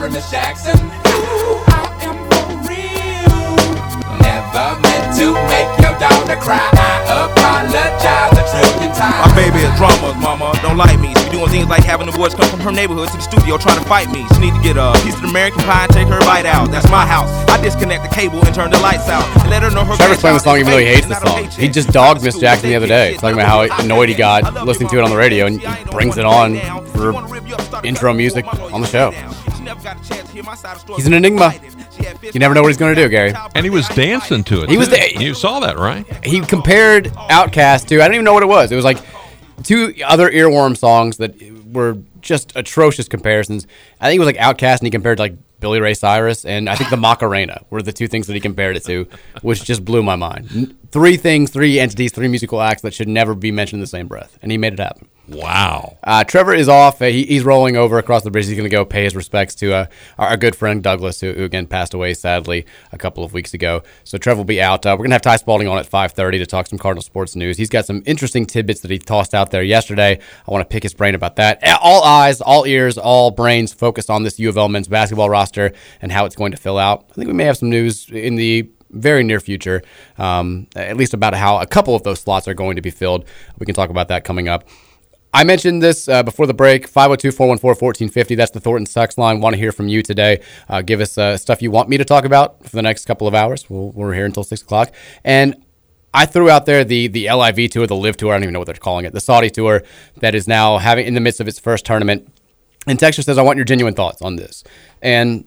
sorry, Miss Jackson. Ooh, I am for real. Never meant to make your daughter cry. I apologize a trillion times. My baby is drama, mama. Don't like me. She doing things like having the boys come from her neighborhood to the studio trying to fight me. She need to get a piece of American pie and take her bite out. That's my house. I disconnect the cable and turn the lights out. And let her know her Trevor's playing the song even though he is hates the song. He just dogged Miss Jackson the other day, talking about how annoyed he got listening to it on the radio, and he brings it on for intro music on the show. He's an enigma. You never know what he's going to do, Gary. And he was dancing to it. He was too. da- You saw that, right? He compared OutKast to I don't even know what it was. It was like two other earworm songs that were just atrocious comparisons. I think it was like OutKast, and he compared to like Billy Ray Cyrus, and I think the Macarena were the two things that he compared it to, which just blew my mind. Three things, three entities, three musical acts that should never be mentioned in the same breath, and he made it happen. Wow. Uh, Trevor is off. Uh, he, he's rolling over across the bridge. He's going to go pay his respects to uh, our, good friend Douglas, who, who again passed away sadly a couple of weeks ago. So Trevor will be out. Uh, we're going to have Ty Spalding on at 5:30 to talk some Cardinal sports news. He's got some interesting tidbits that he tossed out there yesterday. I want to pick his brain about that. All eyes, all ears, all brains focused on this U of L men's basketball roster and how it's going to fill out. I think we may have some news in the very near future, um, at least about how a couple of those slots are going to be filled. We can talk about that coming up. I mentioned this uh, before the break 502 414 1450. That's the Thornton Sucks line. Want to hear from you today. Uh, give us uh, stuff you want me to talk about for the next couple of hours. We'll, we're here until 6 o'clock. And I threw out there the the LIV tour, the Live tour. I don't even know what they're calling it. The Saudi tour that is now having in the midst of its first tournament. And Texture says, I want your genuine thoughts on this. And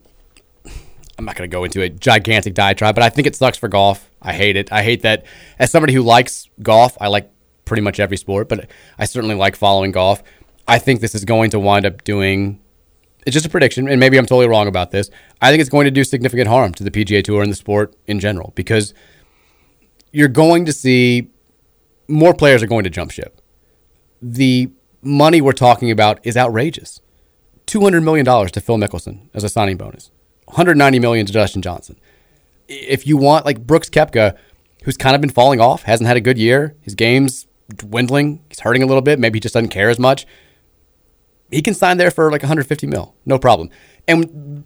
I'm not going to go into a gigantic diatribe, but I think it sucks for golf. I hate it. I hate that as somebody who likes golf, I like pretty much every sport, but I certainly like following golf. I think this is going to wind up doing it's just a prediction, and maybe I'm totally wrong about this. I think it's going to do significant harm to the PGA Tour and the sport in general because you're going to see more players are going to jump ship. The money we're talking about is outrageous. $200 million to Phil Mickelson as a signing bonus. 190 million to Dustin Johnson. If you want like Brooks Koepka, who's kind of been falling off, hasn't had a good year, his game's dwindling, he's hurting a little bit, maybe he just doesn't care as much. He can sign there for like 150 mil, no problem. And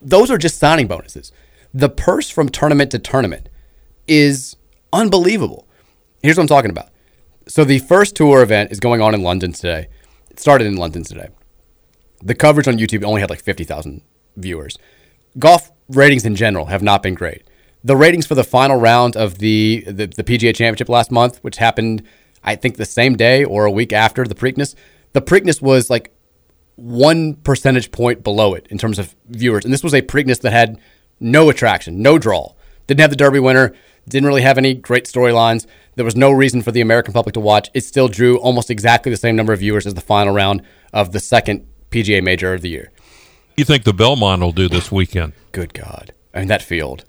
those are just signing bonuses. The purse from tournament to tournament is unbelievable. Here's what I'm talking about. So the first tour event is going on in London today. It started in London today. The coverage on YouTube only had like 50,000 viewers. Golf ratings in general have not been great. The ratings for the final round of the, the, the PGA Championship last month, which happened, I think, the same day or a week after the Preakness, the Preakness was like one percentage point below it in terms of viewers. And this was a Preakness that had no attraction, no draw. Didn't have the Derby winner, didn't really have any great storylines. There was no reason for the American public to watch. It still drew almost exactly the same number of viewers as the final round of the second PGA major of the year. You think the Belmont will do this weekend? Good God. I mean, that field,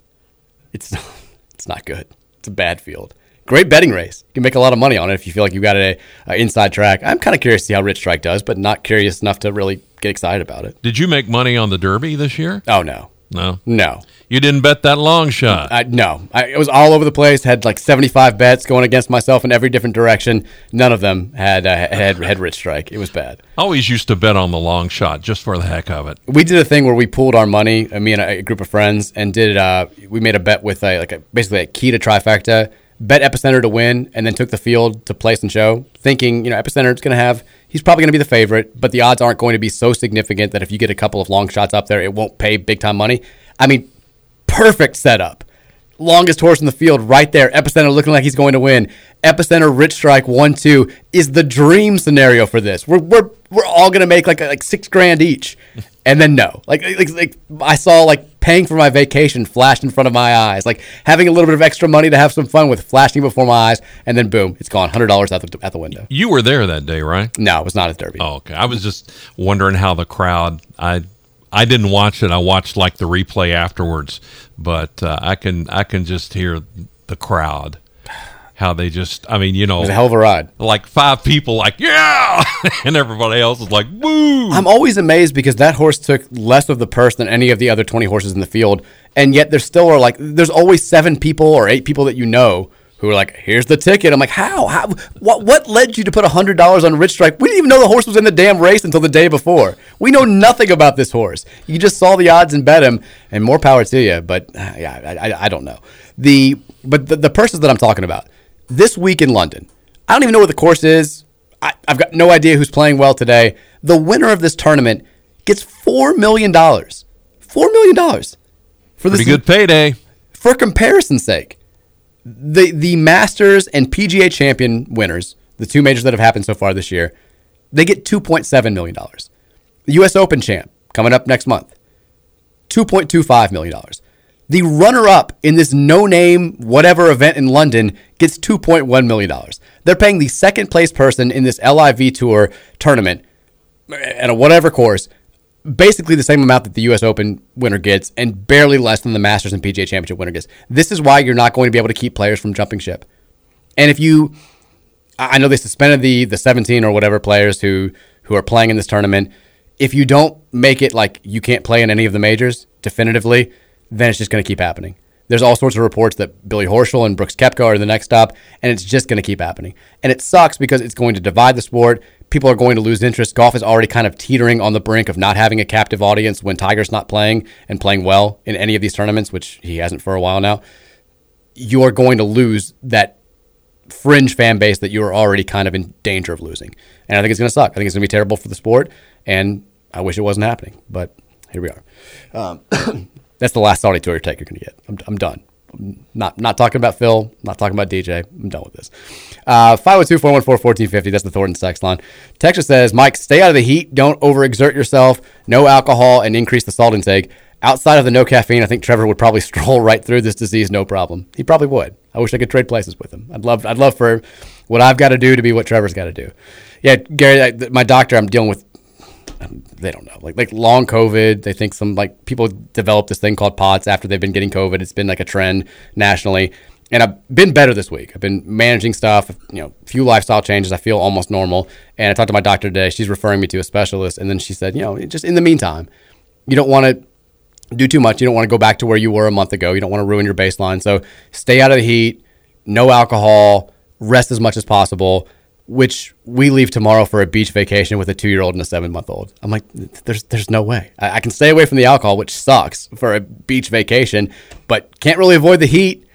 it's, it's not good. It's a bad field. Great betting race. You can make a lot of money on it if you feel like you've got a, a inside track. I'm kind of curious to see how Rich Strike does, but not curious enough to really get excited about it. Did you make money on the Derby this year? Oh, no. No. No. You didn't bet that long shot. I, no, I, it was all over the place. Had like 75 bets going against myself in every different direction. None of them had uh, had had Rich Strike. It was bad. I always used to bet on the long shot just for the heck of it. We did a thing where we pooled our money, uh, me and a, a group of friends, and did. Uh, we made a bet with a, like a, basically a key to trifecta. Bet Epicenter to win, and then took the field to place and show, thinking you know Epicenter is going to have. He's probably going to be the favorite, but the odds aren't going to be so significant that if you get a couple of long shots up there, it won't pay big time money. I mean, perfect setup. Longest horse in the field right there. Epicenter looking like he's going to win. Epicenter Rich Strike 1 2 is the dream scenario for this. We're, we're, we're all going to make like like six grand each. And then no. Like, like, like I saw like paying for my vacation flashed in front of my eyes. Like having a little bit of extra money to have some fun with flashing before my eyes. And then boom, it's gone. $100 out the, at the window. You were there that day, right? No, it was not at Derby. Oh, okay. I was just wondering how the crowd. I I didn't watch it. I watched like the replay afterwards, but uh, I can I can just hear the crowd. How they just, I mean, you know, It was a hell of a ride. like five people, like yeah, and everybody else is like woo. I'm always amazed because that horse took less of the purse than any of the other 20 horses in the field, and yet there still are like there's always seven people or eight people that you know who were like, "Here's the ticket." I'm like, "How? How? What? What led you to put hundred dollars on Rich Strike? We didn't even know the horse was in the damn race until the day before. We know nothing about this horse. You just saw the odds and bet him, and more power to you. But uh, yeah, I, I, I don't know the but the, the purses that I'm talking about this week in London. I don't even know what the course is. I, I've got no idea who's playing well today. The winner of this tournament gets four million dollars. Four million dollars for this Pretty good payday. for comparison's sake, the the Masters and PGA Champion winners, the two majors that have happened so far this year, they get two point seven million dollars. The U.S. Open champ coming up next month, two point two five million dollars. The runner up in this no name whatever event in London gets two point one million dollars. They're paying the second place person in this LIV Tour tournament at a whatever course basically the same amount that the U.S. Open winner gets, and barely less than the Masters and PGA Championship winner gets. This is why you're not going to be able to keep players from jumping ship. And if you, I know they suspended the the 17 or whatever players who who are playing in this tournament. If you don't make it like you can't play in any of the majors definitively, then it's just going to keep happening. There's all sorts of reports that Billy Horschel and Brooks Koepka are the next stop, and it's just going to keep happening. And it sucks because it's going to divide the sport. People are going to lose interest. Golf is already kind of teetering on the brink of not having a captive audience when Tiger's not playing and playing well in any of these tournaments, which he hasn't for a while now. You're going to lose that fringe fan base that you are already kind of in danger of losing. And I think it's going to suck. I think it's going to be terrible for the sport, and I wish it wasn't happening. But here we are. Um, that's the last Saudi tour take you're going to get. I'm, I'm done. Not not talking about Phil. Not talking about DJ. I'm done with this. Uh, 502-414-1450. That's the Thornton sex line. Texas says, Mike, stay out of the heat. Don't overexert yourself. No alcohol and increase the salt intake. Outside of the no caffeine, I think Trevor would probably stroll right through this disease, no problem. He probably would. I wish I could trade places with him. I'd love, I'd love for what I've got to do to be what Trevor's got to do. Yeah, Gary, I, my doctor, I'm dealing with they don't know. Like like long covid they think some like people develop this thing called POTS after they've been getting covid. It's been like a trend nationally. And i've been better this week. I've been managing stuff you know a few lifestyle changes. I feel almost normal. And i talked to my doctor today. She's referring me to a specialist. And then she said you know just in the meantime you don't want to do too much. You don't want to go back to where you were a month ago. You don't want to ruin your baseline. So stay out of the heat. No alcohol. Rest as much as possible which we leave tomorrow for a beach vacation with a two year old and a seven month old. I'm like, there's there's no way. I, I, can stay away from the alcohol, which sucks for a beach vacation, but can't really avoid the heat.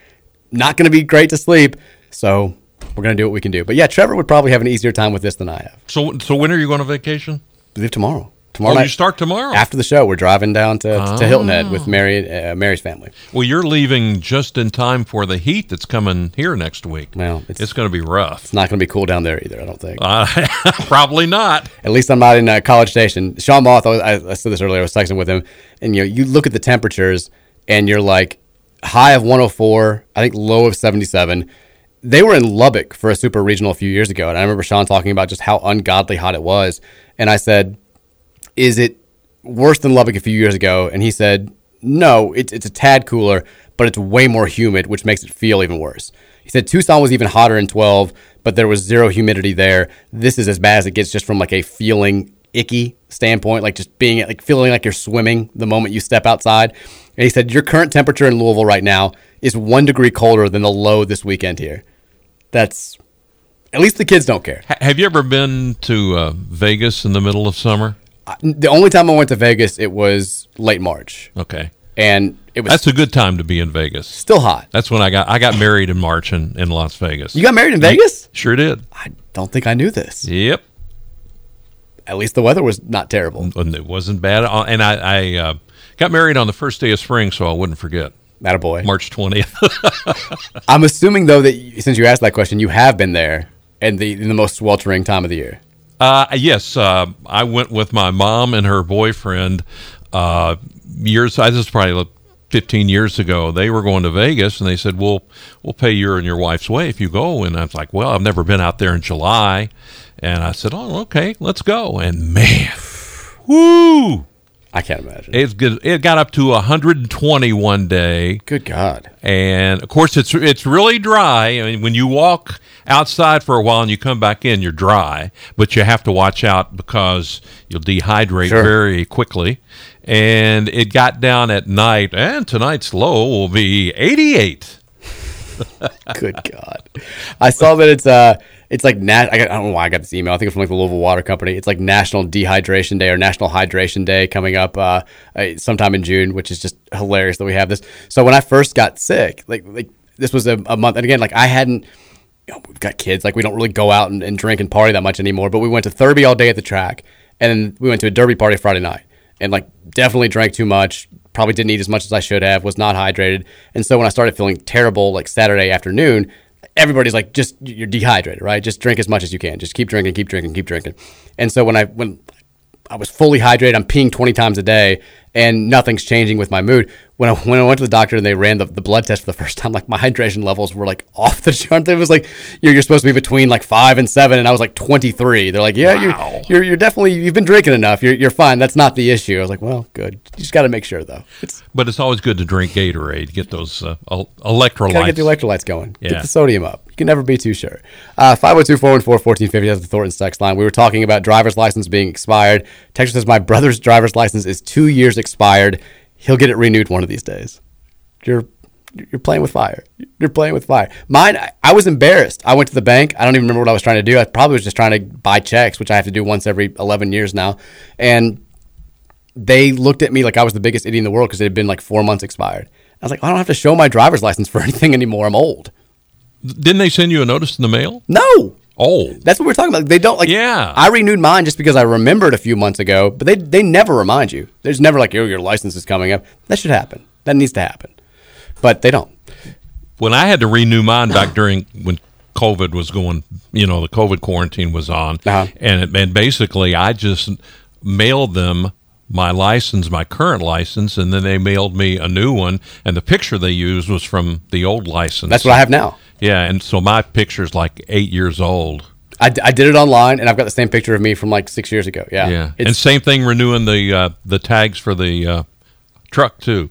Not going to be great to sleep. So we're going to do what we can do. But yeah, Trevor would probably have an easier time with this than I have. So, so when are you going on vacation? We leave tomorrow. Tomorrow Oh, night. you start tomorrow. After the show, we're driving down to, to Hilton Head with Mary, uh, Mary's family. Well, you're leaving just in time for the heat that's coming here next week. Well, it's, it's- going to be rough. It's not going to be cool down there either, I don't think. Uh, probably not. At least I'm not in uh, College Station. Sean Moth, I, I said this earlier. I was texting with him, and you know, you look at the temperatures, and you're like high of 104, I think low of 77. They were in Lubbock for a super regional a few years ago, and I remember Sean talking about just how ungodly hot it was. And I said, "Is it worse than Lubbock a few years ago?" And he said, "No, it's it's a tad cooler, but it's way more humid, which makes it feel even worse." He said Tucson was even hotter in 12, but there was zero humidity there. This is as bad as it gets just from like a feeling icky standpoint, like just being like feeling like you're swimming the moment you step outside. And he said your current temperature in Louisville right now is one degree colder than the low this weekend here. That's at least the kids don't care. Have you ever been to uh, Vegas in the middle of summer? The only time I went to Vegas, it was late March, Okay, and it was that's a good time to be in Vegas. still hot. That's when I got I got married in March in, in Las Vegas. You got married in Vegas? Sure did. I don't think I knew this. Yep. At least the weather was not terrible. And it wasn't bad. And I, I uh, got married on the first day of spring, so I wouldn't forget. Not a boy. March 20th. I'm assuming though that you- since you asked that question, you have been there in the in the most sweltering time of the year. Uh, yes, uh, I went with my mom and her boyfriend uh, years. I this was probably like 15 years ago. They were going to Vegas, and they said, "We'll we'll pay your and your wife's way if you go." And I was like, "Well, I've never been out there in July," and I said, "Oh, okay, let's go." And man, whoo! I can't imagine. It's good. It got up to 120 one day. Good God. and of course it's it's really dry. I mean, when you walk outside for a while and you come back in, you're dry, but you have to watch out because you'll dehydrate Sure. very quickly. And it got down at night, and tonight's low will be 88. Good God. I saw that it's uh it's like nat- I, got, I don't know why I got this email. I think it's from like the Louisville Water Company. It's like National Dehydration Day or National Hydration Day coming up uh, uh, sometime in June, which is just hilarious that we have this. So when I first got sick, like like this was a, a month, and again, like I hadn't. You know, we've got kids. Like we don't really go out and, and drink and party that much anymore. But we went to Thurby all day at the track, and we went to a Derby party Friday night, and like definitely drank too much. Probably didn't eat as much as I should have. Was not hydrated, and so when I started feeling terrible, like Saturday afternoon, everybody's like, just you're dehydrated, right? Just drink as much as you can. Just keep drinking, keep drinking, keep drinking. And so when I when I was fully hydrated, I'm peeing 20 times a day, and nothing's changing with my mood. When I when I went to the doctor and they ran the, the blood test for the first time, like my hydration levels were like off the chart. It was like you're, you're supposed to be between like five and seven, and I was like 23. They're like, yeah, Wow. you're, you're you're definitely you've been drinking enough. You're you're fine. That's not the issue. I was like, well, good. You just got to make sure though. It's But it's always good to drink Gatorade, get those uh, el- electrolytes. Gotta get the electrolytes going. Yeah. Get the sodium up. You can never be too sure. Uh, 502 414 1450 is the Thornton Sex line. We were talking about driver's license being expired. Texas says, My brother's driver's license is two years expired. He'll get it renewed one of these days. You're. You're playing with fire. You're playing with fire. Mine, I, I was embarrassed. I went to the bank. I don't even remember what I was trying to do. I probably was just trying to buy checks, which I have to do once every 11 years now. And they looked at me like I was the biggest idiot in the world because it had been like four months expired. I was like, I don't have to show my driver's license for anything anymore. I'm old. Didn't they send you a notice in the mail? No, Oh, that's what we're talking about. They don't like. Yeah. I renewed mine just because I remembered a few months ago, but they they never remind you. There's never like, oh, your license is coming up. That should happen. That needs to happen, but they don't. when I had to renew mine back during when COVID was going, you know, the COVID quarantine was on, Uh-huh. and it, and basically I just mailed them my license, my current license, and then they mailed me a new one, and the picture they used was from the old license. That's what I have now. Yeah, and so my picture's like eight years old. I, I did it online, and I've got the same picture of me from like six years ago. Yeah, Yeah, and same thing renewing the uh, the tags for the uh, truck too.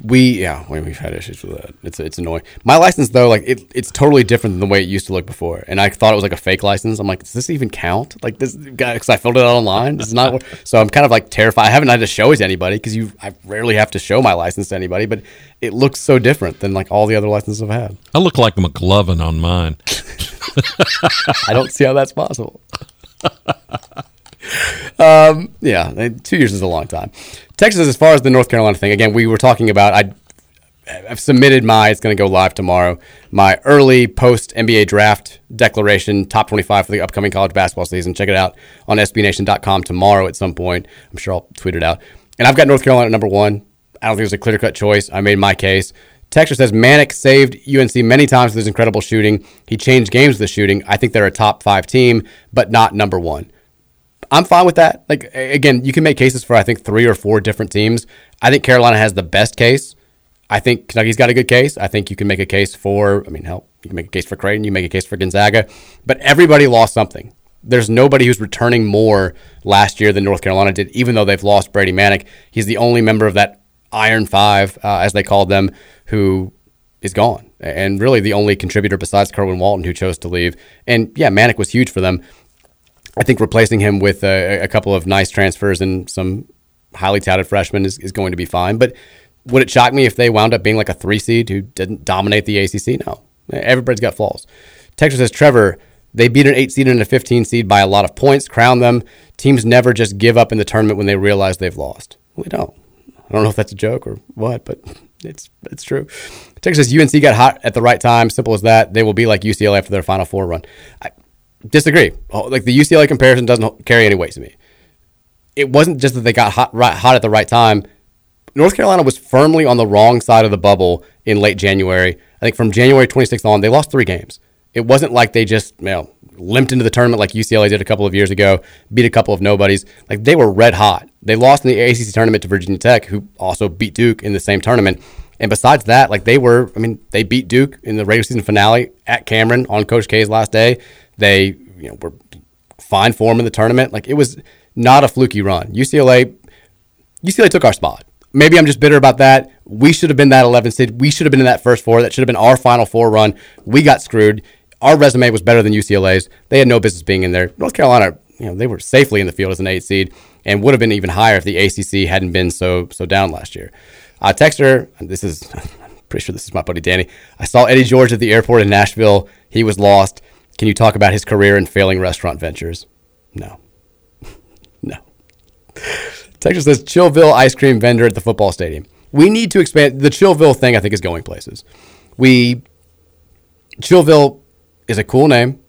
We yeah, we, we've had issues with that. It's it's annoying. My license though, like it, it's totally different than the way it used to look before, and I thought it was like a fake license. I'm like, does this even count? Like this guy, because I filled it out online. This is not. So I'm kind of like terrified. I haven't had to show it to anybody because you I rarely have to show my license to anybody, but it looks so different than like all the other licenses I've had. I look like McLovin on mine. I don't see how that's possible. um, yeah, two years is a long time. Texas, as far as the North Carolina thing, again, we were talking about. I, I've submitted my. It's going to go live tomorrow. My early post NBA draft declaration, top twenty-five for the upcoming college basketball season. Check it out on SBNation.com tomorrow at some point. I'm sure I'll tweet it out. And I've got North Carolina at number one. I don't think it's a clear cut choice. I made my case. Texas says Manek saved UNC many times with his incredible shooting. He changed games with the shooting. I think they're a top five team, but not number one. I'm fine with that. Like again, you can make cases for I think three or four different teams. I think Carolina has the best case. I think Kentucky's got a good case. I think you can make a case for. I mean, hell, you can make a case for Creighton. You make a case for Gonzaga, but everybody lost something. There's nobody who's returning more last year than North Carolina did, even though they've lost Brady Manek. He's the only member of that Iron Five, uh, as they called them, who is gone, and really the only contributor besides Kerwin Walton who chose to leave. And yeah, Manick was huge for them. I think replacing him with a, a couple of nice transfers and some highly touted freshmen is, is going to be fine. But would it shock me if they wound up being like a three seed who didn't dominate the ACC? No. Everybody's got flaws. Texas says, Trevor, they beat an eight seed and a 15 seed by a lot of points, crown them. Teams never just give up in the tournament when they realize they've lost. We don't. I don't know if that's a joke or what, but it's it's true. Texas UNC got hot at the right time. Simple as that. They will be like UCLA after their Final Four run. I disagree. Like the UCLA comparison doesn't carry any weight to me. It wasn't just that they got hot right, hot at the right time. North Carolina was firmly on the wrong side of the bubble in late January. I think from January 26th on, they lost three games. It wasn't like they just you know limped into the tournament like UCLA did a couple of years ago, beat a couple of nobodies. Like they were red hot. They lost in the ACC tournament to Virginia Tech, who also beat Duke in the same tournament. And besides that, like they were, I mean, they beat Duke in the regular season finale at Cameron on Coach K's last day. They, you know, were fine form in the tournament. Like it was not a fluky run. UCLA UCLA took our spot. Maybe I'm just bitter about that. We should have been that 11 seed. We should have been in that first four. That should have been our final four run. We got screwed. Our resume was better than UCLA's. They had no business being in there. North Carolina, you know, they were safely in the field as an eight seed and would have been even higher if the ACC hadn't been so so down last year. Uh, Texter, this is Pretty sure this is my buddy Danny. I saw Eddie George at the airport in Nashville. He was lost. Can you talk about his career and failing restaurant ventures? No. no. Texas says Chillville ice cream vendor at the football stadium. We need to expand the Chillville thing. I think is going places. We Chillville is a cool name.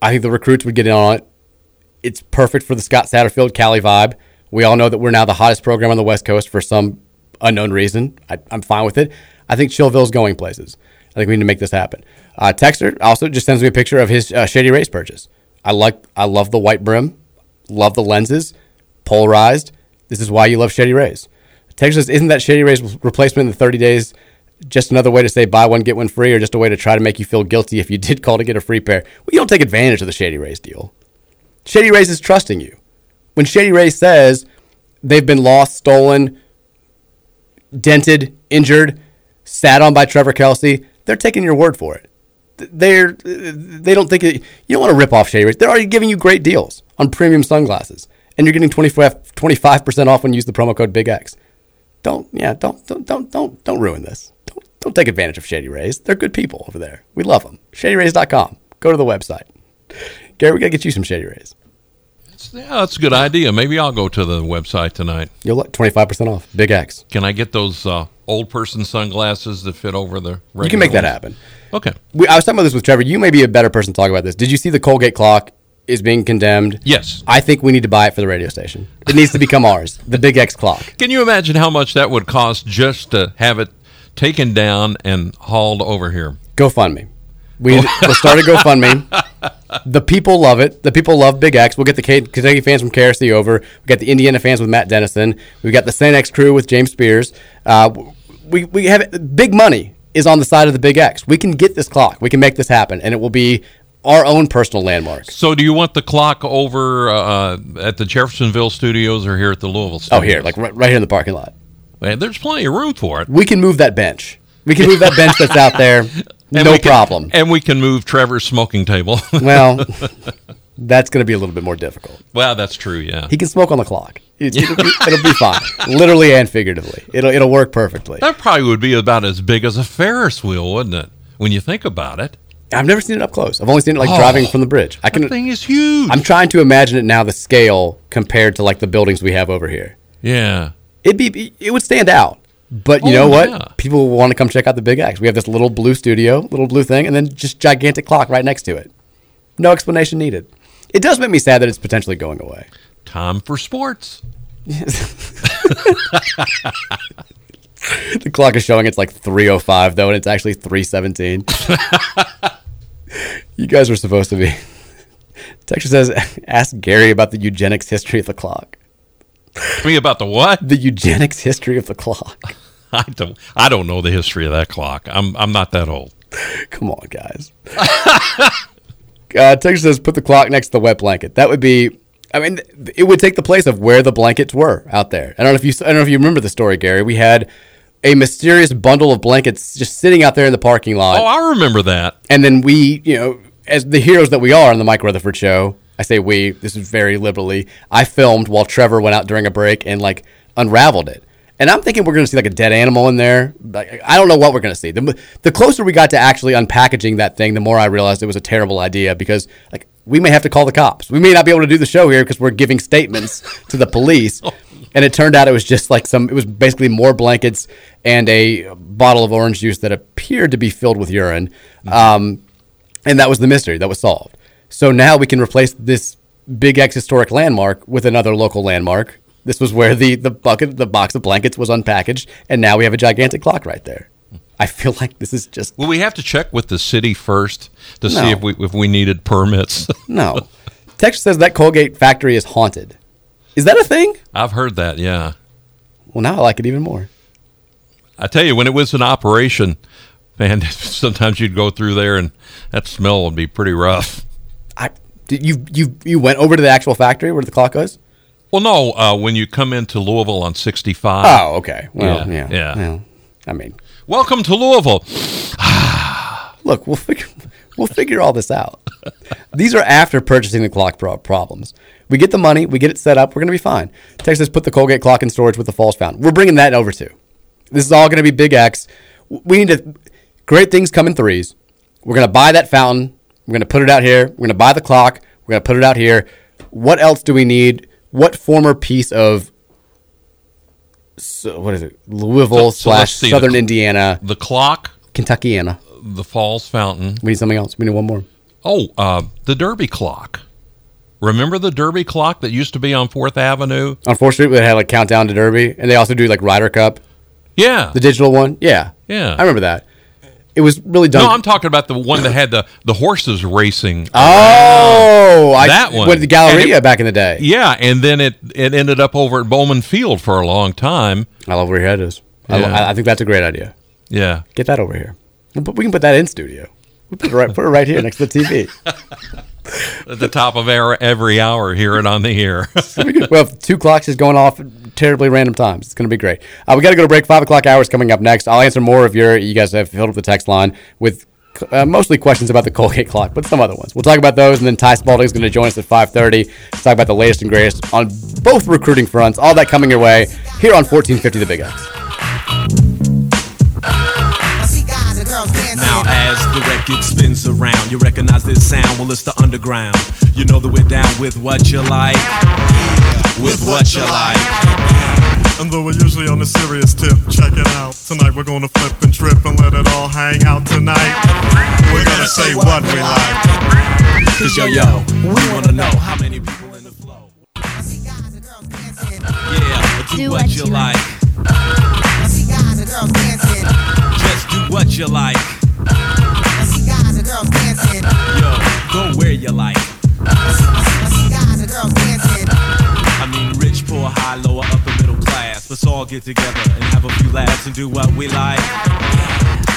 I think the recruits would get in on it. It's perfect for the Scott Satterfield Cali vibe. We all know that we're now the hottest program on the West Coast for some unknown reason. I, I'm fine with it. I think Chillville's going places. I think we need to make this happen. Uh, Texter also just sends me a picture of his uh, Shady Rays purchase. I like, I love the white brim, love the lenses, polarized. This is why you love Shady Rays. Texter says, isn't that Shady Rays replacement in the 30 days just another way to say buy one get one free, or just a way to try to make you feel guilty if you did call to get a free pair? Well, you don't take advantage of the Shady Rays deal. Shady Rays is trusting you. When Shady Rays says they've been lost, stolen, dented, injured, sat on by Trevor Kelsey, they're taking your word for it. They're they don't think it, you don't want to rip off Shady Rays. They're already giving you great deals on premium sunglasses, and you're getting 25 percent off when you use the promo code Big X. Don't yeah don't don't don't don't don't ruin this. Don't don't take advantage of Shady Rays. They're good people over there. We love them. ShadyRays.com. Go to the website. Gary, we gotta get you some Shady Rays. Yeah, that's a good idea. Maybe I'll go to the website tonight. You'll look 25% off. Big X. Can I get those uh, old person sunglasses that fit over the? You can make that happen. Okay. We, I was talking about this with Trevor. You may be a better person to talk about this. Did you see the Colgate clock is being condemned? Yes. I think we need to buy it for the radio station. It needs to become ours. The Big X clock. Can you imagine how much that would cost just to have it taken down and hauled over here? GoFundMe. We we'll start a GoFundMe. The people love it. The people love Big X. We'll get the K- Kentucky fans from KRC over. We got the Indiana fans with Matt Dennison. We got the Saint X crew with James Spears. Uh, we we have big money is on the side of the Big X. We can get this clock. We can make this happen, and it will be our own personal landmark. So, do you want the clock over uh, at the Jeffersonville studios or here at the Louisville Oh, here, like right, right here in the parking lot. Man, there's plenty of room for it. We can move that bench. We can move that bench that's out there. And no can- problem. and we can move Trevor's smoking table. well, that's going to be a little bit more difficult. well, that's true. Yeah. He can smoke on the clock. It, it'll, be, be fine, literally and figuratively. It'll it'll work perfectly. That probably would be about as big as a Ferris wheel, wouldn't it? When you think about it, I've never seen it up close. I've only seen it like Oh. driving from the bridge. I can. That thing is huge. I'm trying to imagine it now, the scale compared to like the buildings we have over here. yeah. It'd be it would stand out. But you Oh, know what? yeah. People want to come check out the Big X. We have this little blue studio, little blue thing, and then just gigantic clock right next to it. No explanation needed. It does make me sad that it's potentially going away. Time for sports. The clock is showing it's like 305 though, and it's actually 317. you guys were supposed to be. Texture says, ask Gary about the eugenics history of the clock. Me about the what? The eugenics history of the clock. I don't. I don't know the history of that clock. I'm. I'm not that old. Come on, guys. uh, Texture says, put the clock next to the wet blanket. That would be. I mean, it would take the place of where the blankets were out there. I don't know if you. I don't know if you remember the story, Gary. We had a mysterious bundle of blankets just sitting out there in the parking lot. Oh, I remember that. And then we, you know, as the heroes that we are on the Mike Rutherford show, I say we, this is very liberally, I filmed while Trevor went out during a break and like unraveled it. And I'm thinking we're going to see like a dead animal in there. Like, I don't know what we're going to see. The, the closer we got to actually unpackaging that thing, the more I realized it was a terrible idea because like we may have to call the cops. We may not be able to do the show here because we're giving statements to the police. And it turned out it was just like some, it was basically more blankets and a bottle of orange juice that appeared to be filled with urine. Um, and that was the mystery that was solved. So now we can replace this big X historic landmark with another local landmark. This was where the, the bucket, the box of blankets was unpackaged, and now we have a gigantic clock right there. I feel like this is just Well, we have to check with the city first to see if we if we needed permits. no. Text says that Colgate factory is haunted. Is that a thing? I've heard that. Yeah. Well, now I like it even more. I tell you, when it was in operation, man, sometimes you'd go through there and that smell would be pretty rough. I did you you you went over to the actual factory where the clock was? Well, no, uh, when you come into Louisville on 65. Oh, okay. Well, Yeah, yeah, yeah. Well, I mean, Welcome to Louisville. look, we'll figure we'll figure all this out. These are after purchasing the clock problems. We get the money, we get it set up, we're gonna be fine. Texas put the Colgate clock in storage with the false fountain. We're bringing that over too. This is all gonna be Big X. we need to. Great things come in threes. We're gonna buy that fountain. We're gonna put it out here. We're gonna buy the clock. We're gonna put it out here. What else do we need? What former piece of so, what is it? Louisville So- so slash see, Southern the- Indiana, The clock, Kentuckiana. the Falls Fountain. We need something else. We need one more. Oh, uh, the Derby clock. Remember the Derby clock that used to be on Fourth Avenue? On Fourth Street, they had like countdown to Derby, and they also do like Ryder Cup, Yeah. the digital one. Yeah, Yeah. I remember that. It was really done. no, I'm talking about the one that had the, the horses racing. oh, I, That one. with the Galleria it- back in the day. Yeah, and then it it ended up over at Bowman Field for a long time. I love where your head is. I, Yeah. I, I think that's a great idea. Yeah. Get that over here. We'll we can put that in studio. Put it right, put it right here next to the TV. At the top of every, every hour, hear it on the air. well, if two clocks is going off terribly random times. It's going to be great. Uh, we got to go to break. Five o'clock hours coming up next. I'll answer more of your. You guys have filled up the text line with uh, mostly questions about the Colgate clock, but some other ones. We'll talk about those, and then Ty Spalding is going to join us at five thirty. to Talk about the latest and greatest on both recruiting fronts. All that coming your way here on fourteen fifty The Big X. as the record spins around, you recognize this sound. Well, it's the underground. You know that we're down with what you like, with what you like. And though we're usually on a serious tip, check it out. Tonight we're gonna flip and trip and let it all hang out tonight. We're gonna say what we like. Cause yo yo, we wanna know how many people in the flow. Yeah, do, what, you like. Just do what you like. Yo, go where you like. I mean, rich, poor, high, lower, upper, middle class. Let's all get together and have a few laughs and do what we like.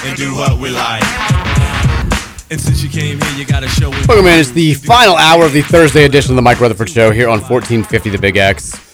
And do what we like. And since you came here, you gotta show it. Welcome in. It's the final hour of the Thursday edition of the Mike Rutherford Show here on 1450 The Big X.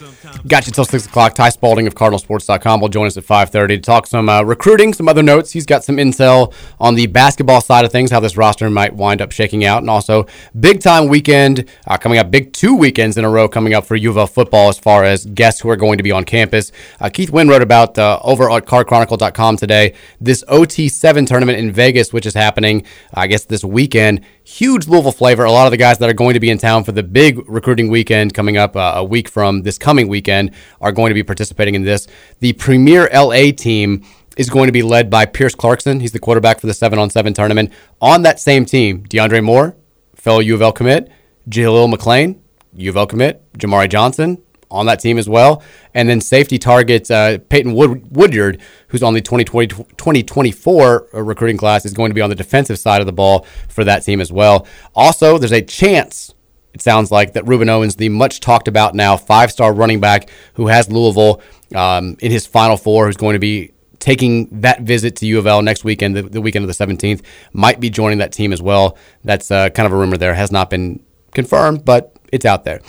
Got you till 6 o'clock. Ty Spalding of CardinalSports.com will join us at 5.30 to talk some uh, recruiting, some other notes. He's got some intel on the basketball side of things, how this roster might wind up shaking out, and also big-time weekend uh, coming up, big two weekends in a row coming up for U of L football as far as guests who are going to be on campus. Uh, Keith Wynn wrote about uh, over at CardChronicle.com today this OT7 tournament in Vegas, which is happening, I guess, this weekend. Huge Louisville flavor. A lot of the guys that are going to be in town for the big recruiting weekend coming up uh, a week from this coming weekend are going to be participating in this. The premier LA team is going to be led by Pierce Clarkson. He's the quarterback for the seven on seven tournament. On that same team, DeAndre Moore, fellow U of L commit, Jalil McLean, U of L commit, Jamari Johnson, on that team as well. And then safety targets uh, Peyton Wood- Woodyard, who's on the 2020, 2024 recruiting class, is going to be on the defensive side of the ball for that team as well. Also, there's a chance, it sounds like, that Ruben Owens, the much talked about now five star running back who has Louisville um, in his final four, who's going to be taking that visit to U of L next weekend, the, the weekend of the 17th, might be joining that team as well. That's uh, kind of a rumor there. Has not been confirmed, but it's out there.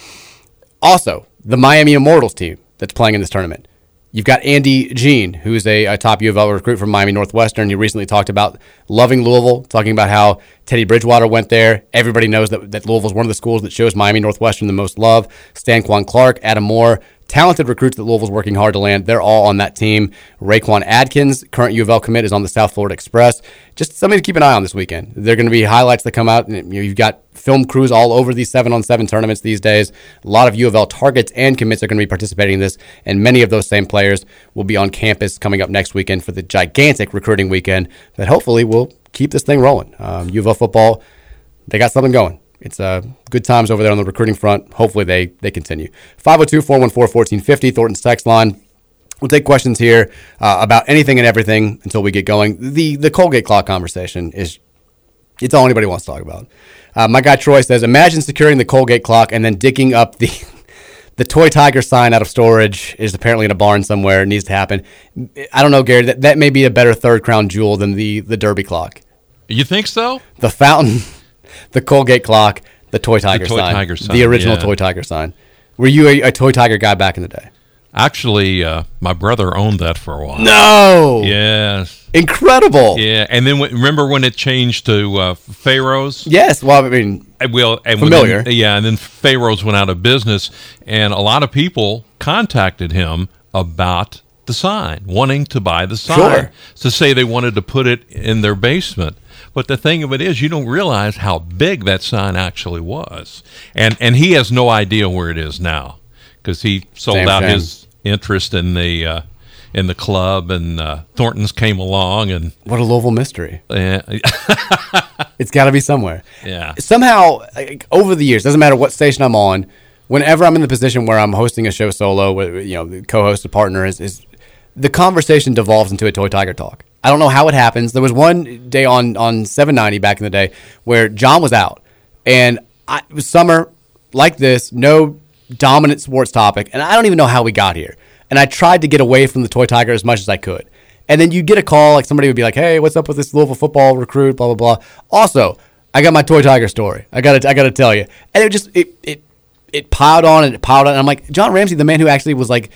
Also, the Miami Immortals team that's playing in this tournament. You've got Andy Jean, who's a, a top U of L recruit from Miami Northwestern. He recently talked about loving Louisville, talking about how Teddy Bridgewater went there. Everybody knows that, that Louisville is one of the schools that shows Miami Northwestern the most love. Stanquan Clark, Adam Moore, talented recruits that Louisville's working hard to land. They're all on that team. Raquan Adkins, current U of L commit, is on the South Florida Express. Just something to keep an eye on this weekend. There are going to be highlights that come out. And, you've got film crews all over these seven on seven tournaments these days. A lot of U of L targets and commits are going to be participating in this, and many of those same players will be on campus coming up next weekend for the gigantic recruiting weekend that hopefully will keep this thing rolling. Um, U of L football, they got something going. It's uh, good times over there on the recruiting front. Hopefully they they continue. 502 414 1450, Thornton's text line. We'll take questions here uh, about anything and everything until we get going. The the Colgate clock conversation is it's all anybody wants to talk about. Uh, my guy Troy says, imagine securing the Colgate clock and then digging up the the toy tiger sign out of storage is apparently in a barn somewhere. It needs to happen. I don't know, Gary. That, that may be a better third crown jewel than the the Derby clock. You think so? The fountain, the Colgate clock, the toy tiger toy sign, tiger sign, the original yeah. toy tiger sign. Were you a, a toy tiger guy back in the day? Actually, uh, my brother owned that for a while. No. Yes. Incredible. Yeah, and then when, remember when it changed to uh, Pharaohs? Yes. Well, I mean, Uh, Well, and Familiar. yeah, and then Pharaohs went out of business, and a lot of people contacted him about the sign, wanting to buy the sign. Sure. To say they wanted to put it in their basement. But the thing of it is, you don't realize how big that sign actually was, and and he has no idea where it is now because he sold Damn out shame. his interest in the uh, in the club, and uh, Thornton's came along, and What a Louisville mystery. uh, It's got to be somewhere. yeah, somehow like, over the years doesn't matter what station i'm on whenever i'm in the position where i'm hosting a show solo with you know the co-host a partner is, is the conversation devolves into a toy tiger talk i don't know how it happens there was one day on on 790 back in the day where john was out and I, it was summer like this no dominant sports topic and i don't even know how we got here and i tried to get away from the toy tiger as much as i could and then you'd get a call, like somebody would be like, "Hey, what's up with this Louisville football recruit?" Blah blah blah. Also, I got my toy tiger story. I got to I got to tell you, and it just it it it piled on and it piled on. And I'm like, John Ramsey, the man who actually was like